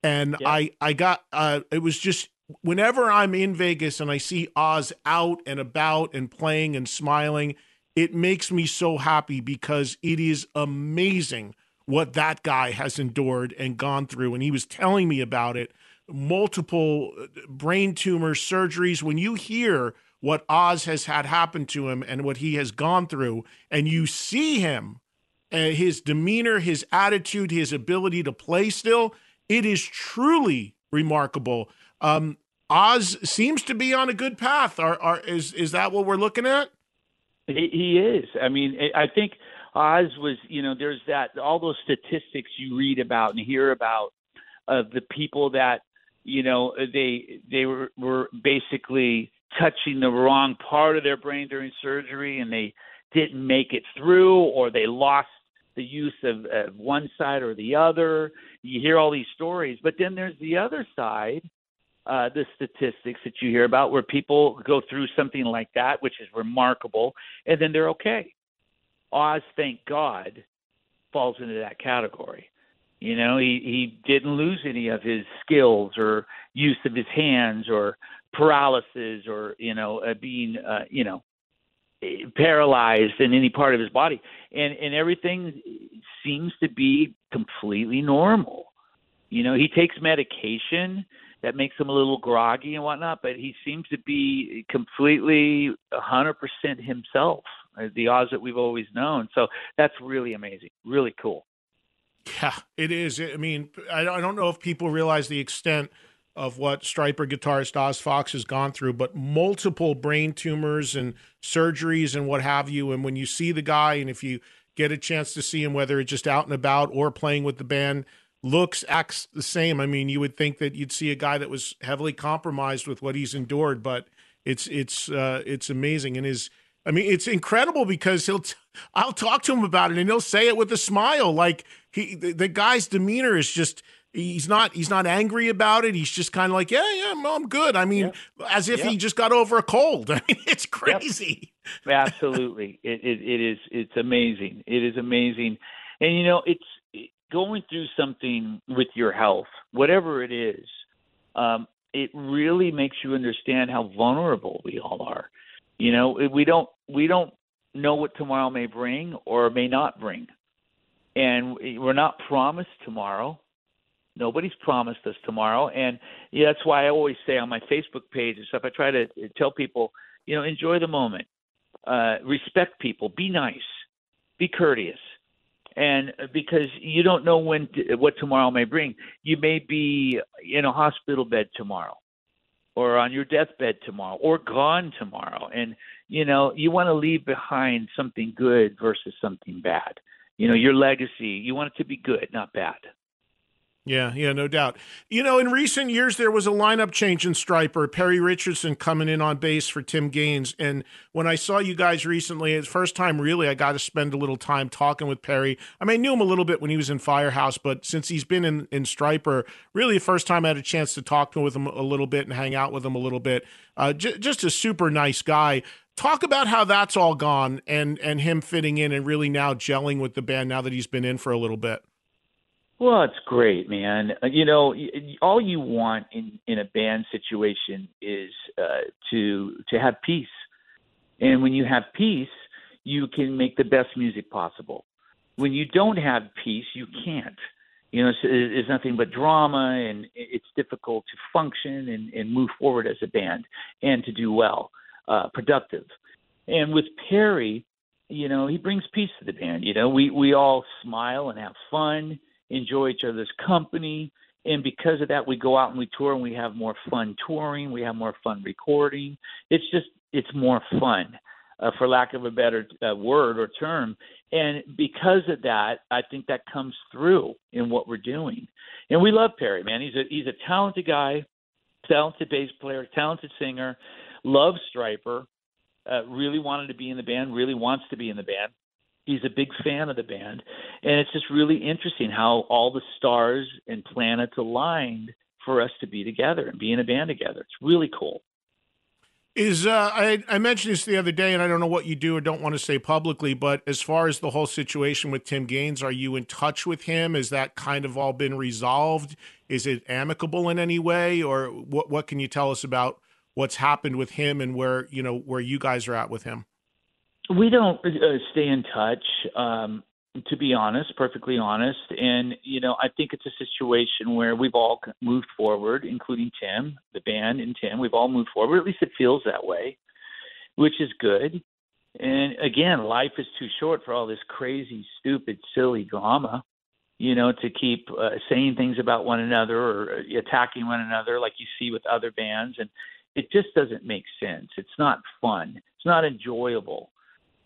and yeah. I I got uh, it was just whenever I'm in Vegas and I see Oz out and about and playing and smiling, it makes me so happy because it is amazing what that guy has endured and gone through. And he was telling me about it multiple uh, brain tumor surgeries. When you hear what Oz has had happen to him and what he has gone through, and you see him and his demeanor, his attitude, his ability to play still, it is truly remarkable. Um, Oz seems to be on a good path. Are, are is is that what we're looking at? He is. I mean, I think Oz was. You know, there's that all those statistics you read about and hear about of the people that you know they they were were basically touching the wrong part of their brain during surgery and they didn't make it through or they lost the use of, of one side or the other. You hear all these stories, but then there's the other side, uh, the statistics that you hear about where people go through something like that, which is remarkable, and then they're okay. Oz, thank God, falls into that category. You know, he, he didn't lose any of his skills or use of his hands or paralysis or, you know, uh, being, uh, you know, paralyzed in any part of his body. And and everything seems to be completely normal. You know he takes medication that makes him a little groggy and whatnot but he seems to be completely a hundred percent himself the Oz that we've always known so that's really amazing really cool yeah it is i mean i don't know if people realize the extent of what Stryper guitarist Oz Fox has gone through, but multiple brain tumors and surgeries and what have you. And when you see the guy, and if you get a chance to see him, whether it's just out and about or playing with the band, looks, acts the same. I mean, you would think that you'd see a guy that was heavily compromised with what he's endured, but it's it's uh, it's amazing. And his, I mean, it's incredible because he'll. T- I'll talk to him about it, and he'll say it with a smile. Like he, the, the guy's demeanor is just he's not he's not angry about it. He's just kind of like, yeah, yeah, I'm good. I mean, yeah. as if yeah. he just got over a cold. I mean, it's crazy. Yep. Absolutely, it, it it is it's amazing. It is amazing, and you know, it's going through something with your health, whatever it is. Um, it really makes you understand how vulnerable we all are. You know, we don't we don't know what tomorrow may bring or may not bring. And we're not promised tomorrow Nobody's promised us tomorrow, and yeah, that's why I always say on my Facebook page and stuff. I try to tell people, you know, enjoy the moment, uh, respect people, be nice, be courteous, and uh, because you don't know when what tomorrow may bring. You may be in a hospital bed tomorrow, or on your deathbed tomorrow, or gone tomorrow, and you know you want to leave behind something good versus something bad. You know, your legacy. You want it to be good, not bad. Yeah, yeah, no doubt. You know, in recent years, there was a lineup change in Stryper. Perry Richardson coming in on bass for Tim Gaines. And when I saw you guys recently, it's first time really I got to spend a little time talking with Perry. I mean, I knew him a little bit when he was in Firehouse, but since he's been in, in Stryper, really the first time I had a chance to talk to with him a little bit and hang out with him a little bit. Uh, j- just a super nice guy. Talk about how that's all gone and and him fitting in and really now gelling with the band now that he's been in for a little bit. Well, it's great, man. Uh, you know, all you want in in a band situation is uh, to to have peace, and when you have peace, you can make the best music possible. When you don't have peace, you can't. You know, it's, it's nothing but drama, and it's difficult to function and, and move forward as a band and to do well, uh, productive. And with Perry, you know, he brings peace to the band. You know, we we all smile and have fun enjoy each other's company. And because of that, we go out and we tour and we have more fun touring. We have more fun recording. It's just, it's more fun, uh, for lack of a better uh, word or term. And because of that, I think that comes through in what we're doing. And we love Perry, man. He's a, he's a talented guy, talented bass player, talented singer, loves Stryper. uh, really wanted to be in the band, really wants to be in the band he's a big fan of the band, and it's just really interesting how all the stars and planets aligned for us to be together and be in a band together. It's really cool. Is uh, I, I mentioned this the other day, and I don't know what you do or don't want to say publicly, but as far as the whole situation with Tim Gaines, are you in touch with him? Is that kind of all been resolved? Is it amicable in any way, or what? What can you tell us about what's happened with him and where you know where you guys are at with him? We don't uh, stay in touch um to be honest perfectly honest. And you know i think it's a situation where we've all moved forward including tim the band and tim we've all moved forward. At least it feels that way which is good. And again life is too short for all this crazy stupid silly drama you know to keep uh, saying things about one another or uh, attacking one another like you see with other bands. And it just doesn't make sense. It's not fun. It's not enjoyable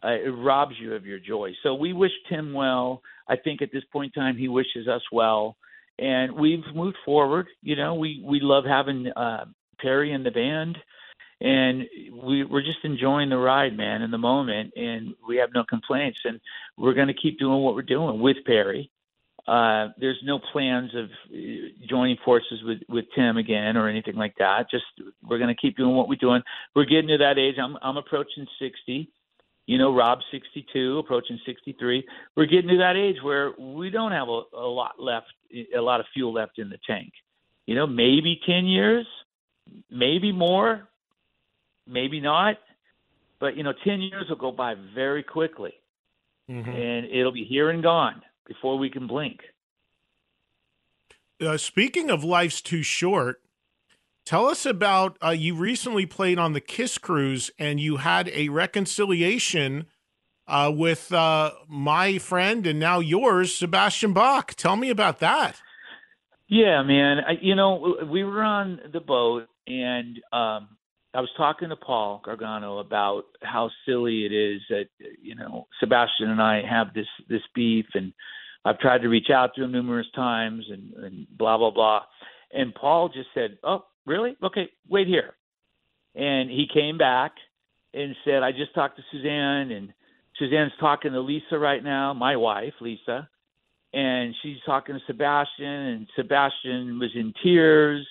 uh, it robs you of your joy. So we wish Tim well. I think at this point in time, he wishes us well, and we've moved forward. You know, we we love having uh, Perry in the band, and we we're just enjoying the ride, man, in the moment, and we have no complaints, and we're going to keep doing what we're doing with Perry. Uh, there's no plans of uh, joining forces with with Tim again or anything like that. Just we're going to keep doing what we're doing. We're getting to that age. I'm I'm approaching 60 you know, Rob's 62, approaching 63. We're getting to that age where we don't have a, a lot left, a lot of fuel left in the tank. You know, maybe 10 years, maybe more, maybe not. But, you know, 10 years will go by very quickly. Mm-hmm. And it'll be here and gone before we can blink. Uh, speaking of life's too short, Tell us about uh, you recently played on the Kiss Cruise and you had a reconciliation uh, with uh, my friend and now yours, Sebastian Bach. Tell me about that. Yeah, man. I, you know, we were on the boat and um, I was talking to Paul Gargano about how silly it is that you know Sebastian and I have this this beef, and I've tried to reach out to him numerous times, and, and blah blah blah. And Paul just said, "Oh, Really? Okay, wait here. And he came back and said, I just talked to Suzanne, and Suzanne's talking to Lisa right now, my wife, Lisa, and she's talking to Sebastian, and Sebastian was in tears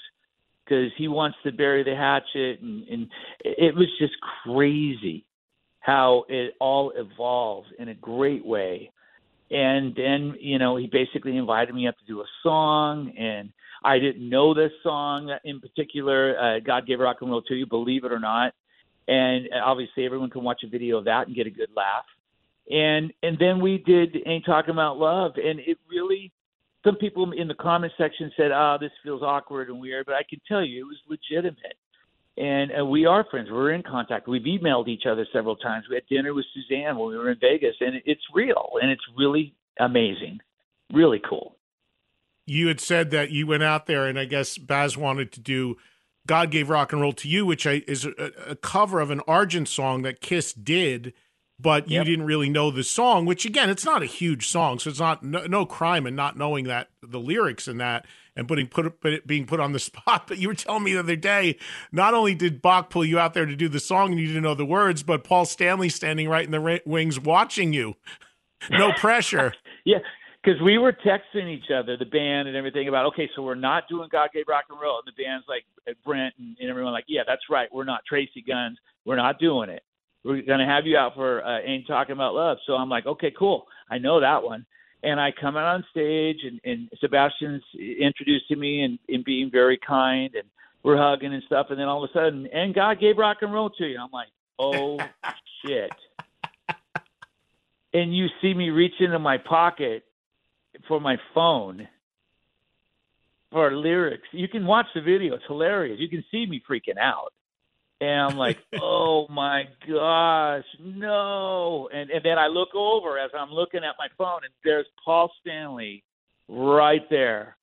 because he wants to bury the hatchet, and, and it was just crazy how it all evolved in a great way. And then, you know, he basically invited me up to do a song, and I didn't know this song in particular. Uh, God gave rock and roll to you, believe it or not. And obviously, everyone can watch a video of that and get a good laugh. And and then we did Ain't Talking About Love, and it really. Some people in the comment section said, "Ah, oh, this feels awkward and weird," but I can tell you it was legitimate. And uh, we are friends. We're in contact. We've emailed each other several times. We had dinner with Suzanne when we were in Vegas, and it's real and it's really amazing, really cool you had said that you went out there, and I guess Baz wanted to do "God Gave Rock and Roll to You," which I, is a, a, cover of an Argent song that Kiss did, but you yep. didn't really know the song. Which again, it's not a huge song, so it's not no, no crime in not knowing that the lyrics and that and putting put, put being put on the spot. But you were telling me the other day, not only did Bach pull you out there to do the song and you didn't know the words, but Paul Stanley standing right in the wings watching you. No pressure. yeah, because we were texting each other, the band and everything, about okay, so we're not doing God Gave Rock and Roll, and the band's like Brent and, and everyone like, yeah, that's right, we're not Tracii Guns, we're not doing it. we're gonna have you out for uh, ain't talking about love. So I'm like, okay, cool, I know that one. And I come out on stage, and, and Sebastian's introducing me and, and being very kind, and we're hugging and stuff. And then all of a sudden, and God gave rock and roll to you. I'm like, oh shit. And you see me reach into my pocket for my phone for lyrics. You can watch the video; it's hilarious. You can see me freaking out, and I'm like, "Oh my gosh, no!" And and then I look over as I'm looking at my phone, and there's Paul Stanley right there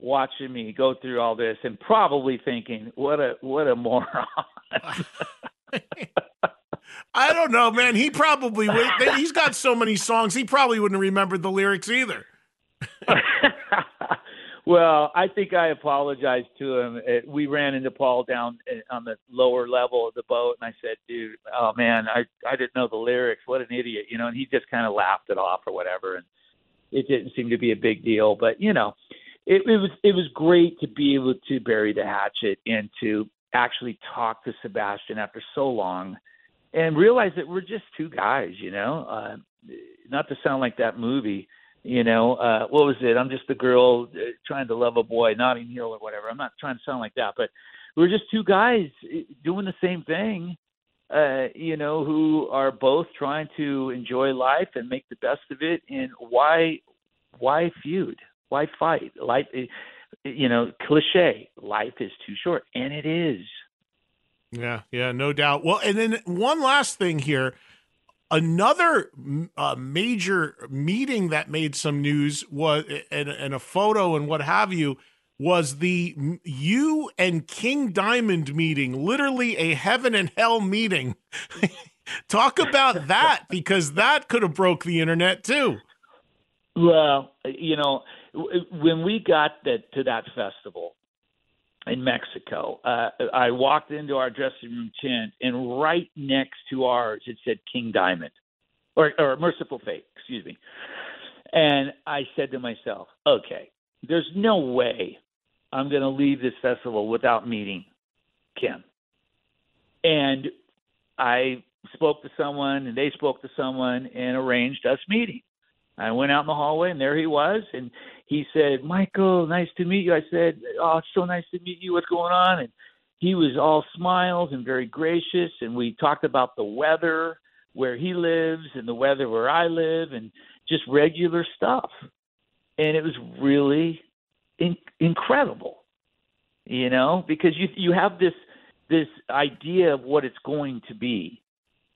watching me go through all this, and probably thinking, "What a what a moron." I don't know, man. He probably would. He's got so many songs. He probably wouldn't remember the lyrics either. well, I think I apologized to him. We ran into Paul down uh, on the lower level of the boat, and I said, "Dude, oh man, I I didn't know the lyrics. What an idiot!" You know, and he just kind of laughed it off or whatever, and it didn't seem to be a big deal. But you know, it, it was it was great to be able to bury the hatchet and to actually talk to Sebastian after so long and realize that we're just two guys, you know. Uh, not to sound like that movie, you know. Uh, what was it? I'm just a girl uh, trying to love a boy, Notting Hill or whatever. I'm not trying to sound like that, but we're just two guys uh, doing the same thing, uh, you know, who are both trying to enjoy life and make the best of it. And why, why feud? Why fight? Life, uh, you know, cliche. Life is too short, and it is. Yeah, yeah, no doubt. Well, and then one last thing here. Another uh, major meeting that made some news was, and, and a photo and what have you, was the you and King Diamond meeting, literally a heaven and hell meeting. Talk about that because that could have broke the internet too. Well, you know, when we got that to that festival, in Mexico. Uh, I walked into our dressing room tent, and right next to ours it said King Diamond, or, or Mercyful Fate, excuse me. And I said to myself, okay, there's no way I'm going to leave this festival without meeting Kim. And I spoke to someone, and they spoke to someone, and arranged us meeting. I went out in the hallway, and there he was, and he said, Michael, nice to meet you. I said, Oh, it's so nice to meet you. What's going on? And he was all smiles and very gracious. And we talked about the weather where he lives and the weather where I live and just regular stuff. And it was really in- incredible, you know, because you you have this this idea of what it's going to be,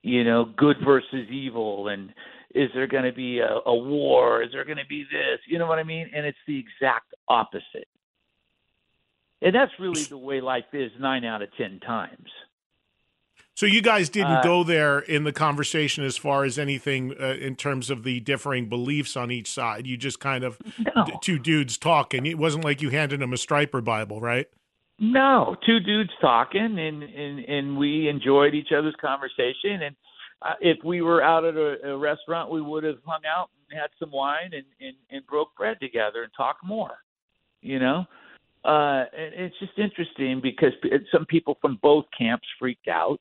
you know, good versus evil and is there going to be a, a war? Is there going to be this? You know what I mean? And it's the exact opposite. And that's really the way life is nine out of 10 times. So you guys didn't uh, go there in the conversation as far as anything uh, in terms of the differing beliefs on each side. You just kind of no. d- two dudes talking. It wasn't like you handed them a Stryper Bible, right? No, two dudes talking, and and and we enjoyed each other's conversation. And uh, if we were out at a, a restaurant, we would have hung out and had some wine and, and, and broke bread together and talked more. You know, uh, and it's just interesting because some people from both camps freaked out.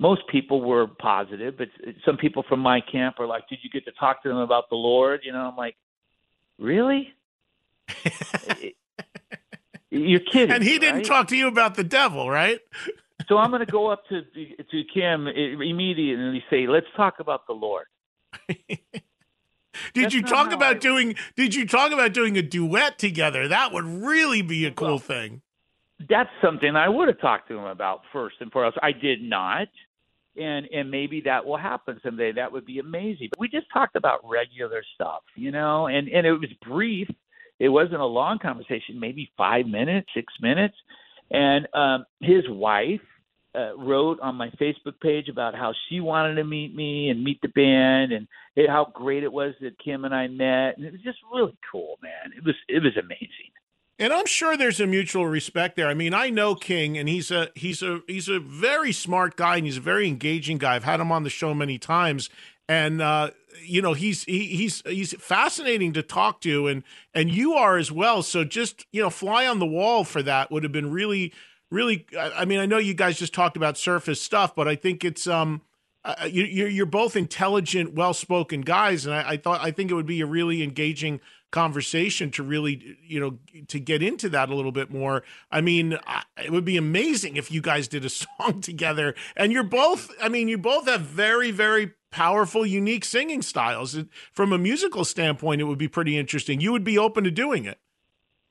Most people were positive, but some people from my camp are like, "Did you get to talk to them about the Lord?" You know, I'm like, "Really?" You're kidding. And he didn't right? talk to you about the devil, right? So I'm going to go up to to Kim immediately and say, "Let's talk about the Lord." did That's you talk about I... doing? Did you talk about doing a duet together? That would really be a cool well, thing. That's something I would have talked to him about first and foremost. I did not, and and maybe that will happen someday. That would be amazing. But we just talked about regular stuff, you know, and and it was brief. It wasn't a long conversation, maybe five minutes, six minutes. And um, his wife uh, wrote on my Facebook page about how she wanted to meet me and meet the band, and how great it was that Kim and I met, and it was just really cool, man. It was it was amazing. And I'm sure there's a mutual respect there. I mean, I know King, and he's a he's a he's a very smart guy, and he's a very engaging guy. I've had him on the show many times, and uh, you know he's he, he's he's fascinating to talk to, and and you are as well. So just you know, fly on the wall for that would have been really really i mean i know you guys just talked about surface stuff but i think it's um uh, you, you're you're both intelligent, well spoken guys, and I thought I think it would be a really engaging conversation to really you know to get into that a little bit more. I mean it would be amazing if you guys did a song together and you're both i mean you both have very very powerful unique singing styles. From a musical standpoint it would be pretty interesting. You would be open to doing it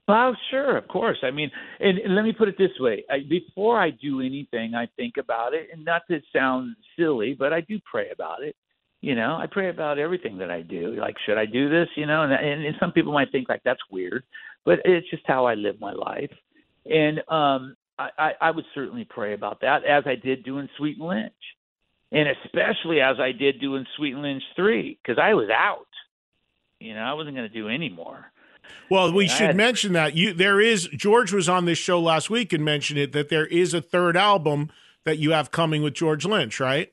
well, sure, of course. I mean, and, and let me put it this way: I, before I do anything, I think about it, and not to sound silly, but I do pray about it. You know, I pray about everything that I do. Like, should I do this? You know, and, and, and some people might think like that's weird, but it's just how I live my life. And um, I, I, I would certainly pray about that, as I did doing Sweet and Lynch, and especially as I did doing Sweet and Lynch three, because I was out. You know, I wasn't going to do any more. Well, we should had, mention that you there is George was on this show last week and mentioned it that there is a third album that you have coming with George Lynch, right?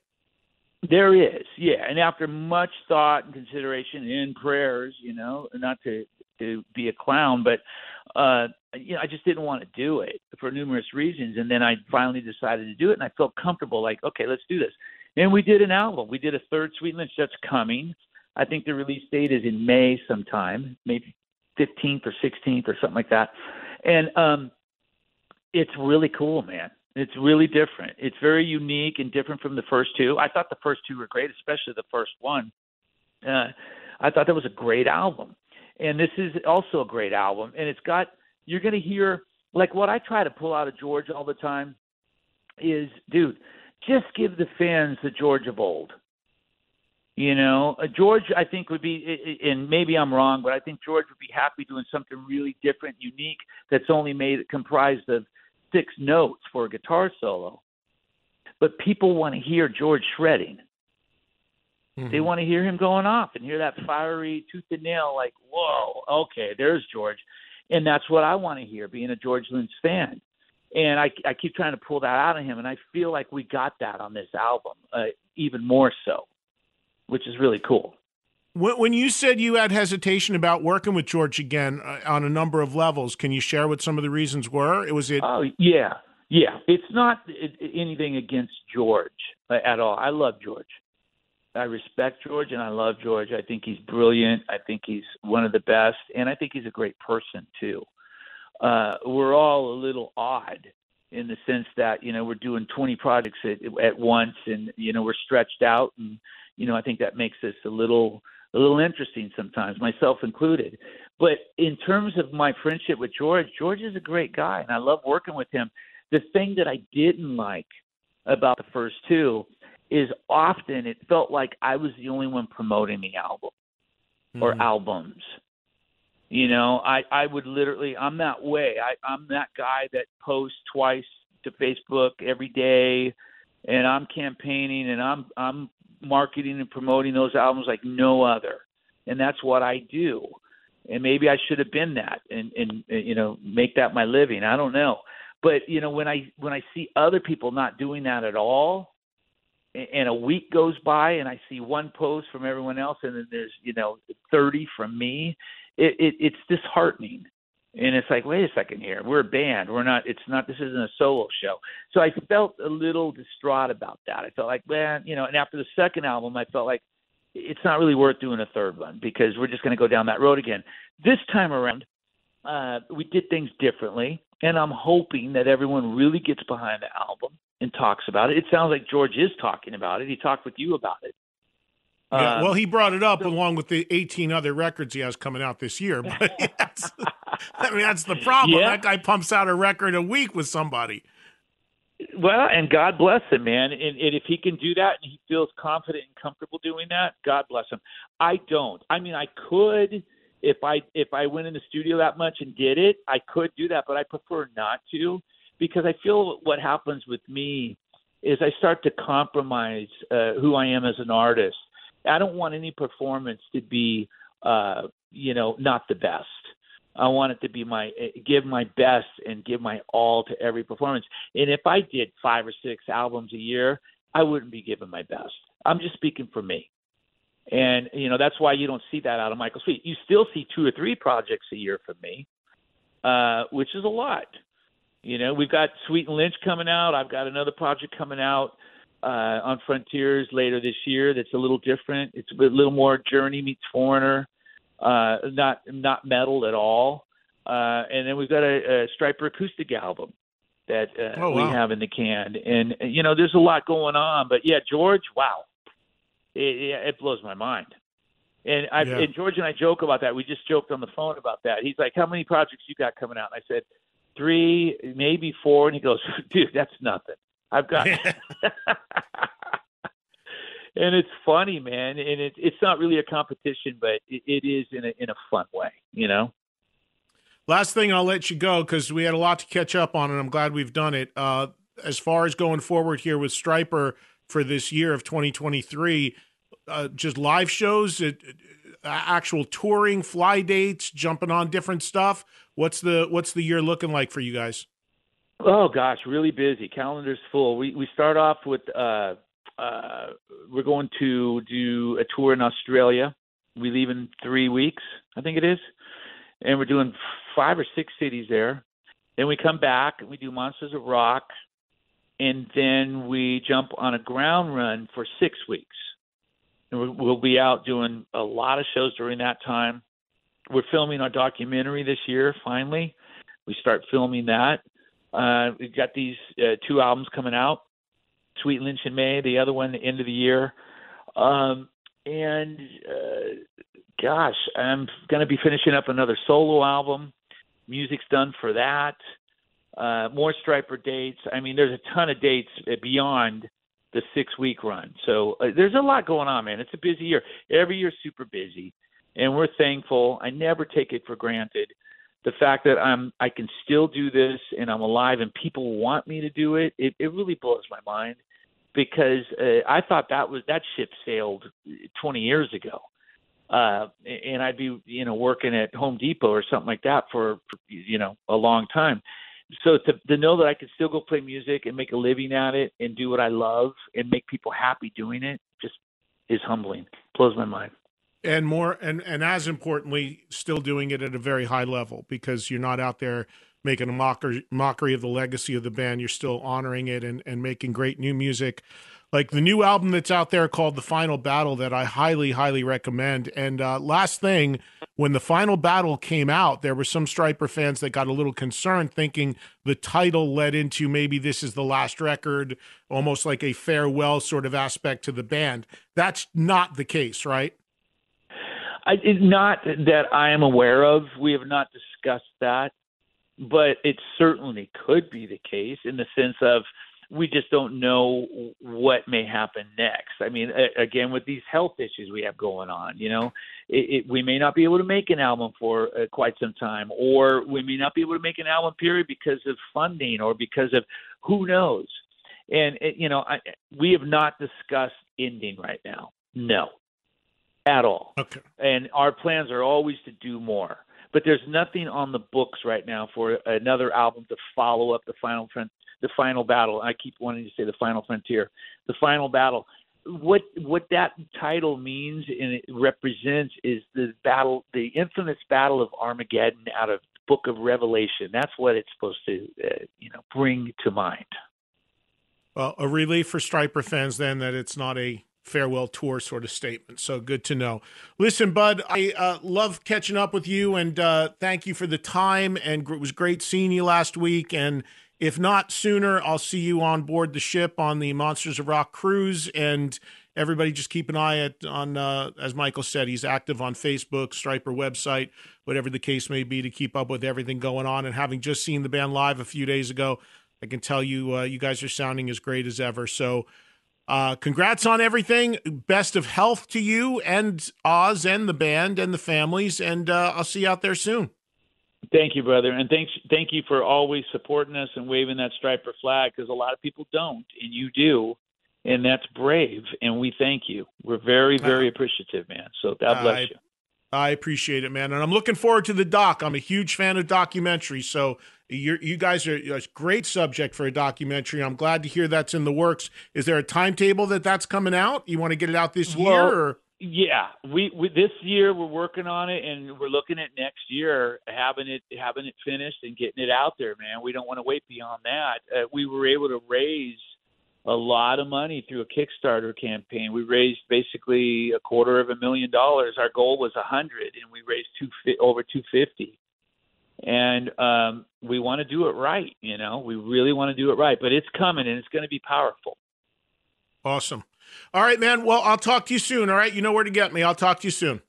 There is, yeah. And after much thought and consideration and prayers, you know, not to to be a clown, but uh you know, I just didn't want to do it for numerous reasons. And then I finally decided to do it and I felt comfortable, like, okay, let's do this. And we did an album. We did a third Sweet Lynch that's coming. I think the release date is in May sometime, maybe 15th or 16th or something like that. And um, it's really cool, man. It's really different. It's very unique and different from the first two. I thought the first two were great, especially the first one. Uh, I thought that was a great album. And this is also a great album. And it's got, you're going to hear, like what I try to pull out of George all the time is, dude, just give the fans the George of old. You know, uh, George, I think would be, and maybe I'm wrong, but I think George would be happy doing something really different, unique, that's only made comprised of six notes for a guitar solo. But people want to hear George shredding. Mm-hmm. They want to hear him going off and hear that fiery tooth and nail, like, whoa, okay, there's George. And that's what I want to hear, being a George Lynch fan. And I, I keep trying to pull that out of him, and I feel like we got that on this album, uh, even more so which is really cool. When you said you had hesitation about working with George again uh, on a number of levels, can you share what some of the reasons were? It was it. Oh yeah, yeah. It's not anything against George uh, at all. I love George. I respect George and I love George. I think he's brilliant. I think he's one of the best, and I think he's a great person too. Uh, we're all a little odd in the sense that you know we're doing 20 projects at, at once, and you know we're stretched out and you know, I think that makes this a little a little interesting sometimes, myself included. But in terms of my friendship with George, George is a great guy, and I love working with him. The thing that I didn't like about the first two is often it felt like I was the only one promoting the album mm-hmm. or albums. You know, I I would literally I'm that way. I I'm that guy that posts twice to Facebook every day and I'm campaigning and I'm I'm marketing and promoting those albums like no other, and that's what I do. And maybe I should have been that, and and you know make that my living. I don't know, but you know when I when I see other people not doing that at all, and a week goes by and I see one post from everyone else, and then there's you know thirty from me, it, it it's disheartening and it's like wait a second here. We're a band. We're not it's not this isn't a solo show. So i felt a little distraught about that. I felt like man you know and after the second album i felt like it's not really worth doing a third one because we're just going to go down that road again. This time around uh we did things differently and i'm hoping that everyone really gets behind the album and talks about it. It sounds like george is talking about it. He talked with you about it. Yeah, um, well, he brought it up so, along with the 18 other records he has coming out this year. But yes, I mean, that's the problem. Yeah. That guy pumps out a record a week with somebody. Well, and God bless him, man. And, and if he can do that and he feels confident and comfortable doing that, God bless him. I don't. I mean, I could if I if I went in the studio that much and did it, I could do that, but I prefer not to because I feel what happens with me is I start to compromise uh, who I am as an artist I don't want any performance to be, uh, you know, not the best. I want it to be my eh, give my best and give my all to every performance. And if I did five or six albums a year, I wouldn't be giving my best. I'm just speaking for me. And you know that's why you don't see that out of Michael Sweet. You still see two or three projects a year from me, uh, which is a lot. You know, we've got Sweet and Lynch coming out. I've got another project coming out uh, on Frontiers later this year. That's a little different. It's a little more Journey meets Foreigner, uh, not not metal at all. Uh, and then we've got a, a Stryper acoustic album that uh, Oh, we have in the can. And you know, there's a lot going on. But yeah, George, wow, it, it it blows my mind. And I Yeah. and George and I joke about that. We just joked on the phone about that. He's like, "How many projects you got coming out?" And I said, three, maybe four. And he goes, "Dude, that's nothing. I've got." and it's funny, man. And it, it's not really a competition, but it, it is in a in a fun way, you know. Last thing, I'll let you go because we had a lot to catch up on, and I'm glad we've done it. Uh, as far as going forward here with Stryper for this year of 2023, uh, just live shows, it, actual touring, fly dates, jumping on different stuff. What's the what's the year looking like for you guys? Oh gosh, really busy. Calendar's full. We we start off with uh uh we're going to do a tour in Australia. We leave in 3 weeks, I think it is. And we're doing five or six cities there. Then we come back and we do Monsters of Rock and then we jump on a ground run for 6 weeks. And we'll be out doing a lot of shows during that time. We're filming our documentary this year finally. We start filming that. Uh, we've got these uh, two albums coming out, Sweet Lynch in May, the other one the end of the year. Um, and uh, gosh, I'm going to be finishing up another solo album. Music's done for that. Uh, more Stryper dates. I mean, there's a ton of dates beyond the six week run. So uh, there's a lot going on, man. It's a busy year. Every year's super busy, and we're thankful. I never take it for granted the fact that I'm I can still do this and I'm alive and people want me to do it, it, it really blows my mind because uh, I thought that was that ship sailed 20 years ago. Uh, and I'd be, you know, working at Home Depot or something like that for, for you know, a long time. So to, to know that I can still go play music and make a living at it and do what I love and make people happy doing it just is humbling. Blows my mind. And more and and as importantly still doing it at a very high level because you're not out there making a mockery mockery of the legacy of the band. You're still honoring it and and making great new music. Like the new album that's out there called the final battle that i highly highly recommend. And uh, last thing when the final battle came out there were some Stryper fans that got a little concerned thinking the title led into maybe this is the last record almost like a farewell sort of aspect to the band. That's not the case right I, not that I am aware of. We have not discussed that, but it certainly could be the case in the sense of we just don't know what may happen next. I mean, a- again, with these health issues we have going on, you know, it, it, we may not be able to make an album for uh, quite some time, or we may not be able to make an album period because of funding or because of who knows. And it, you know, I, we have not discussed ending right now. No, at all. Okay. And our plans are always to do more. But there's nothing on the books right now for another album to follow up the final front, the final battle. I keep wanting to say the final frontier, the final battle. What what that title means and it represents is the battle, the infamous battle of Armageddon out of Book of Revelation. That's what it's supposed to, uh, you know, bring to mind. Well, a relief for Stryper fans then that it's not a farewell tour sort of statement. So good to know. Listen, Bud, I uh, love catching up with you and uh, thank you for the time. And it was great seeing you last week. And if not sooner, I'll see you on board the ship on the Monsters of Rock cruise. And everybody just keep an eye at, on, uh, as Michael said, he's active on Facebook, Stryper website, whatever the case may be, to keep up with everything going on. And having just seen the band live a few days ago, I can tell you, uh, you guys are sounding as great as ever. So, uh, congrats on everything. Best of health to you and Oz and the band and the families. And uh, I'll see you out there soon. Thank you, brother, and thanks thank you for always supporting us and waving that Stryper flag because a lot of people don't, and you do, and that's brave, and we thank you. We're very very appreciative, man. So God bless I- you. I appreciate it, man, and I'm looking forward to the doc. I'm a huge fan of documentaries, so you you guys are a great subject for a documentary. I'm glad to hear that's in the works. Is there a timetable that that's coming out? You want to get it out this year? Or? Yeah, we, we this year we're working on it, and we're looking at next year having it having it finished and getting it out there, man. We don't want to wait beyond that. Uh, we were able to raise a lot of money through a Kickstarter campaign. We raised basically a quarter of a million dollars. Our goal was a hundred, and we raised two over two fifty. And um, we want to do it right. You know, we really want to do it right. But it's coming, and it's going to be powerful. Awesome. All right, man. Well, I'll talk to you soon. All right, you know where to get me. I'll talk to you soon.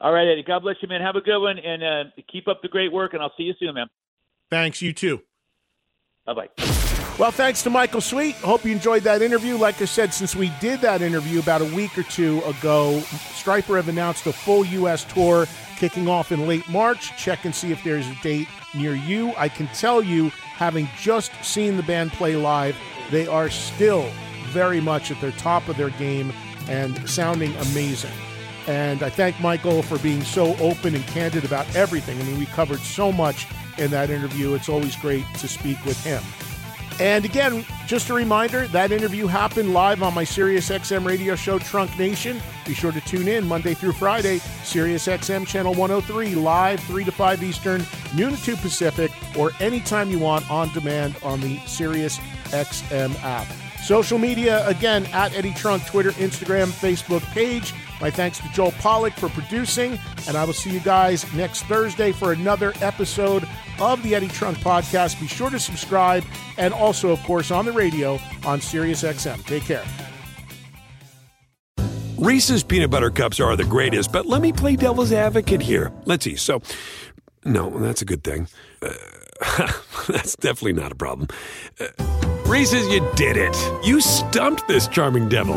All right, Eddie. God bless you, man. Have a good one, and uh, keep up the great work. And I'll see you soon, man. Thanks. You too. Bye bye. Well, thanks to Michael Sweet. Hope you enjoyed that interview. Like I said, since we did that interview about a week or two ago, Stryper have announced a full U.S. tour kicking off in late March. Check and see if there's a date near you. I can tell you, having just seen the band play live, they are still very much at their top of their game and sounding amazing. And I thank Michael for being so open and candid about everything. I mean, we covered so much in that interview. It's always great to speak with him. And again, just a reminder that interview happened live on my SiriusXM radio show, Trunk Nation. Be sure to tune in Monday through Friday, SiriusXM channel 103, live 3 to 5 Eastern, noon to 2 Pacific, or anytime you want on demand on the SiriusXM app. Social media, again, at Eddie Trunk, Twitter, Instagram, Facebook page. My thanks to Joel Pollack for producing, and I will see you guys next Thursday for another episode of the Eddie Trunk Podcast. Be sure to subscribe, and also, of course, on the radio on SiriusXM. Take care. Reese's peanut butter cups are the greatest, but let me play devil's advocate here. Let's see. So, no, that's a good thing. Uh, that's definitely not a problem. Uh, Reese's, you did it. You stumped this charming devil.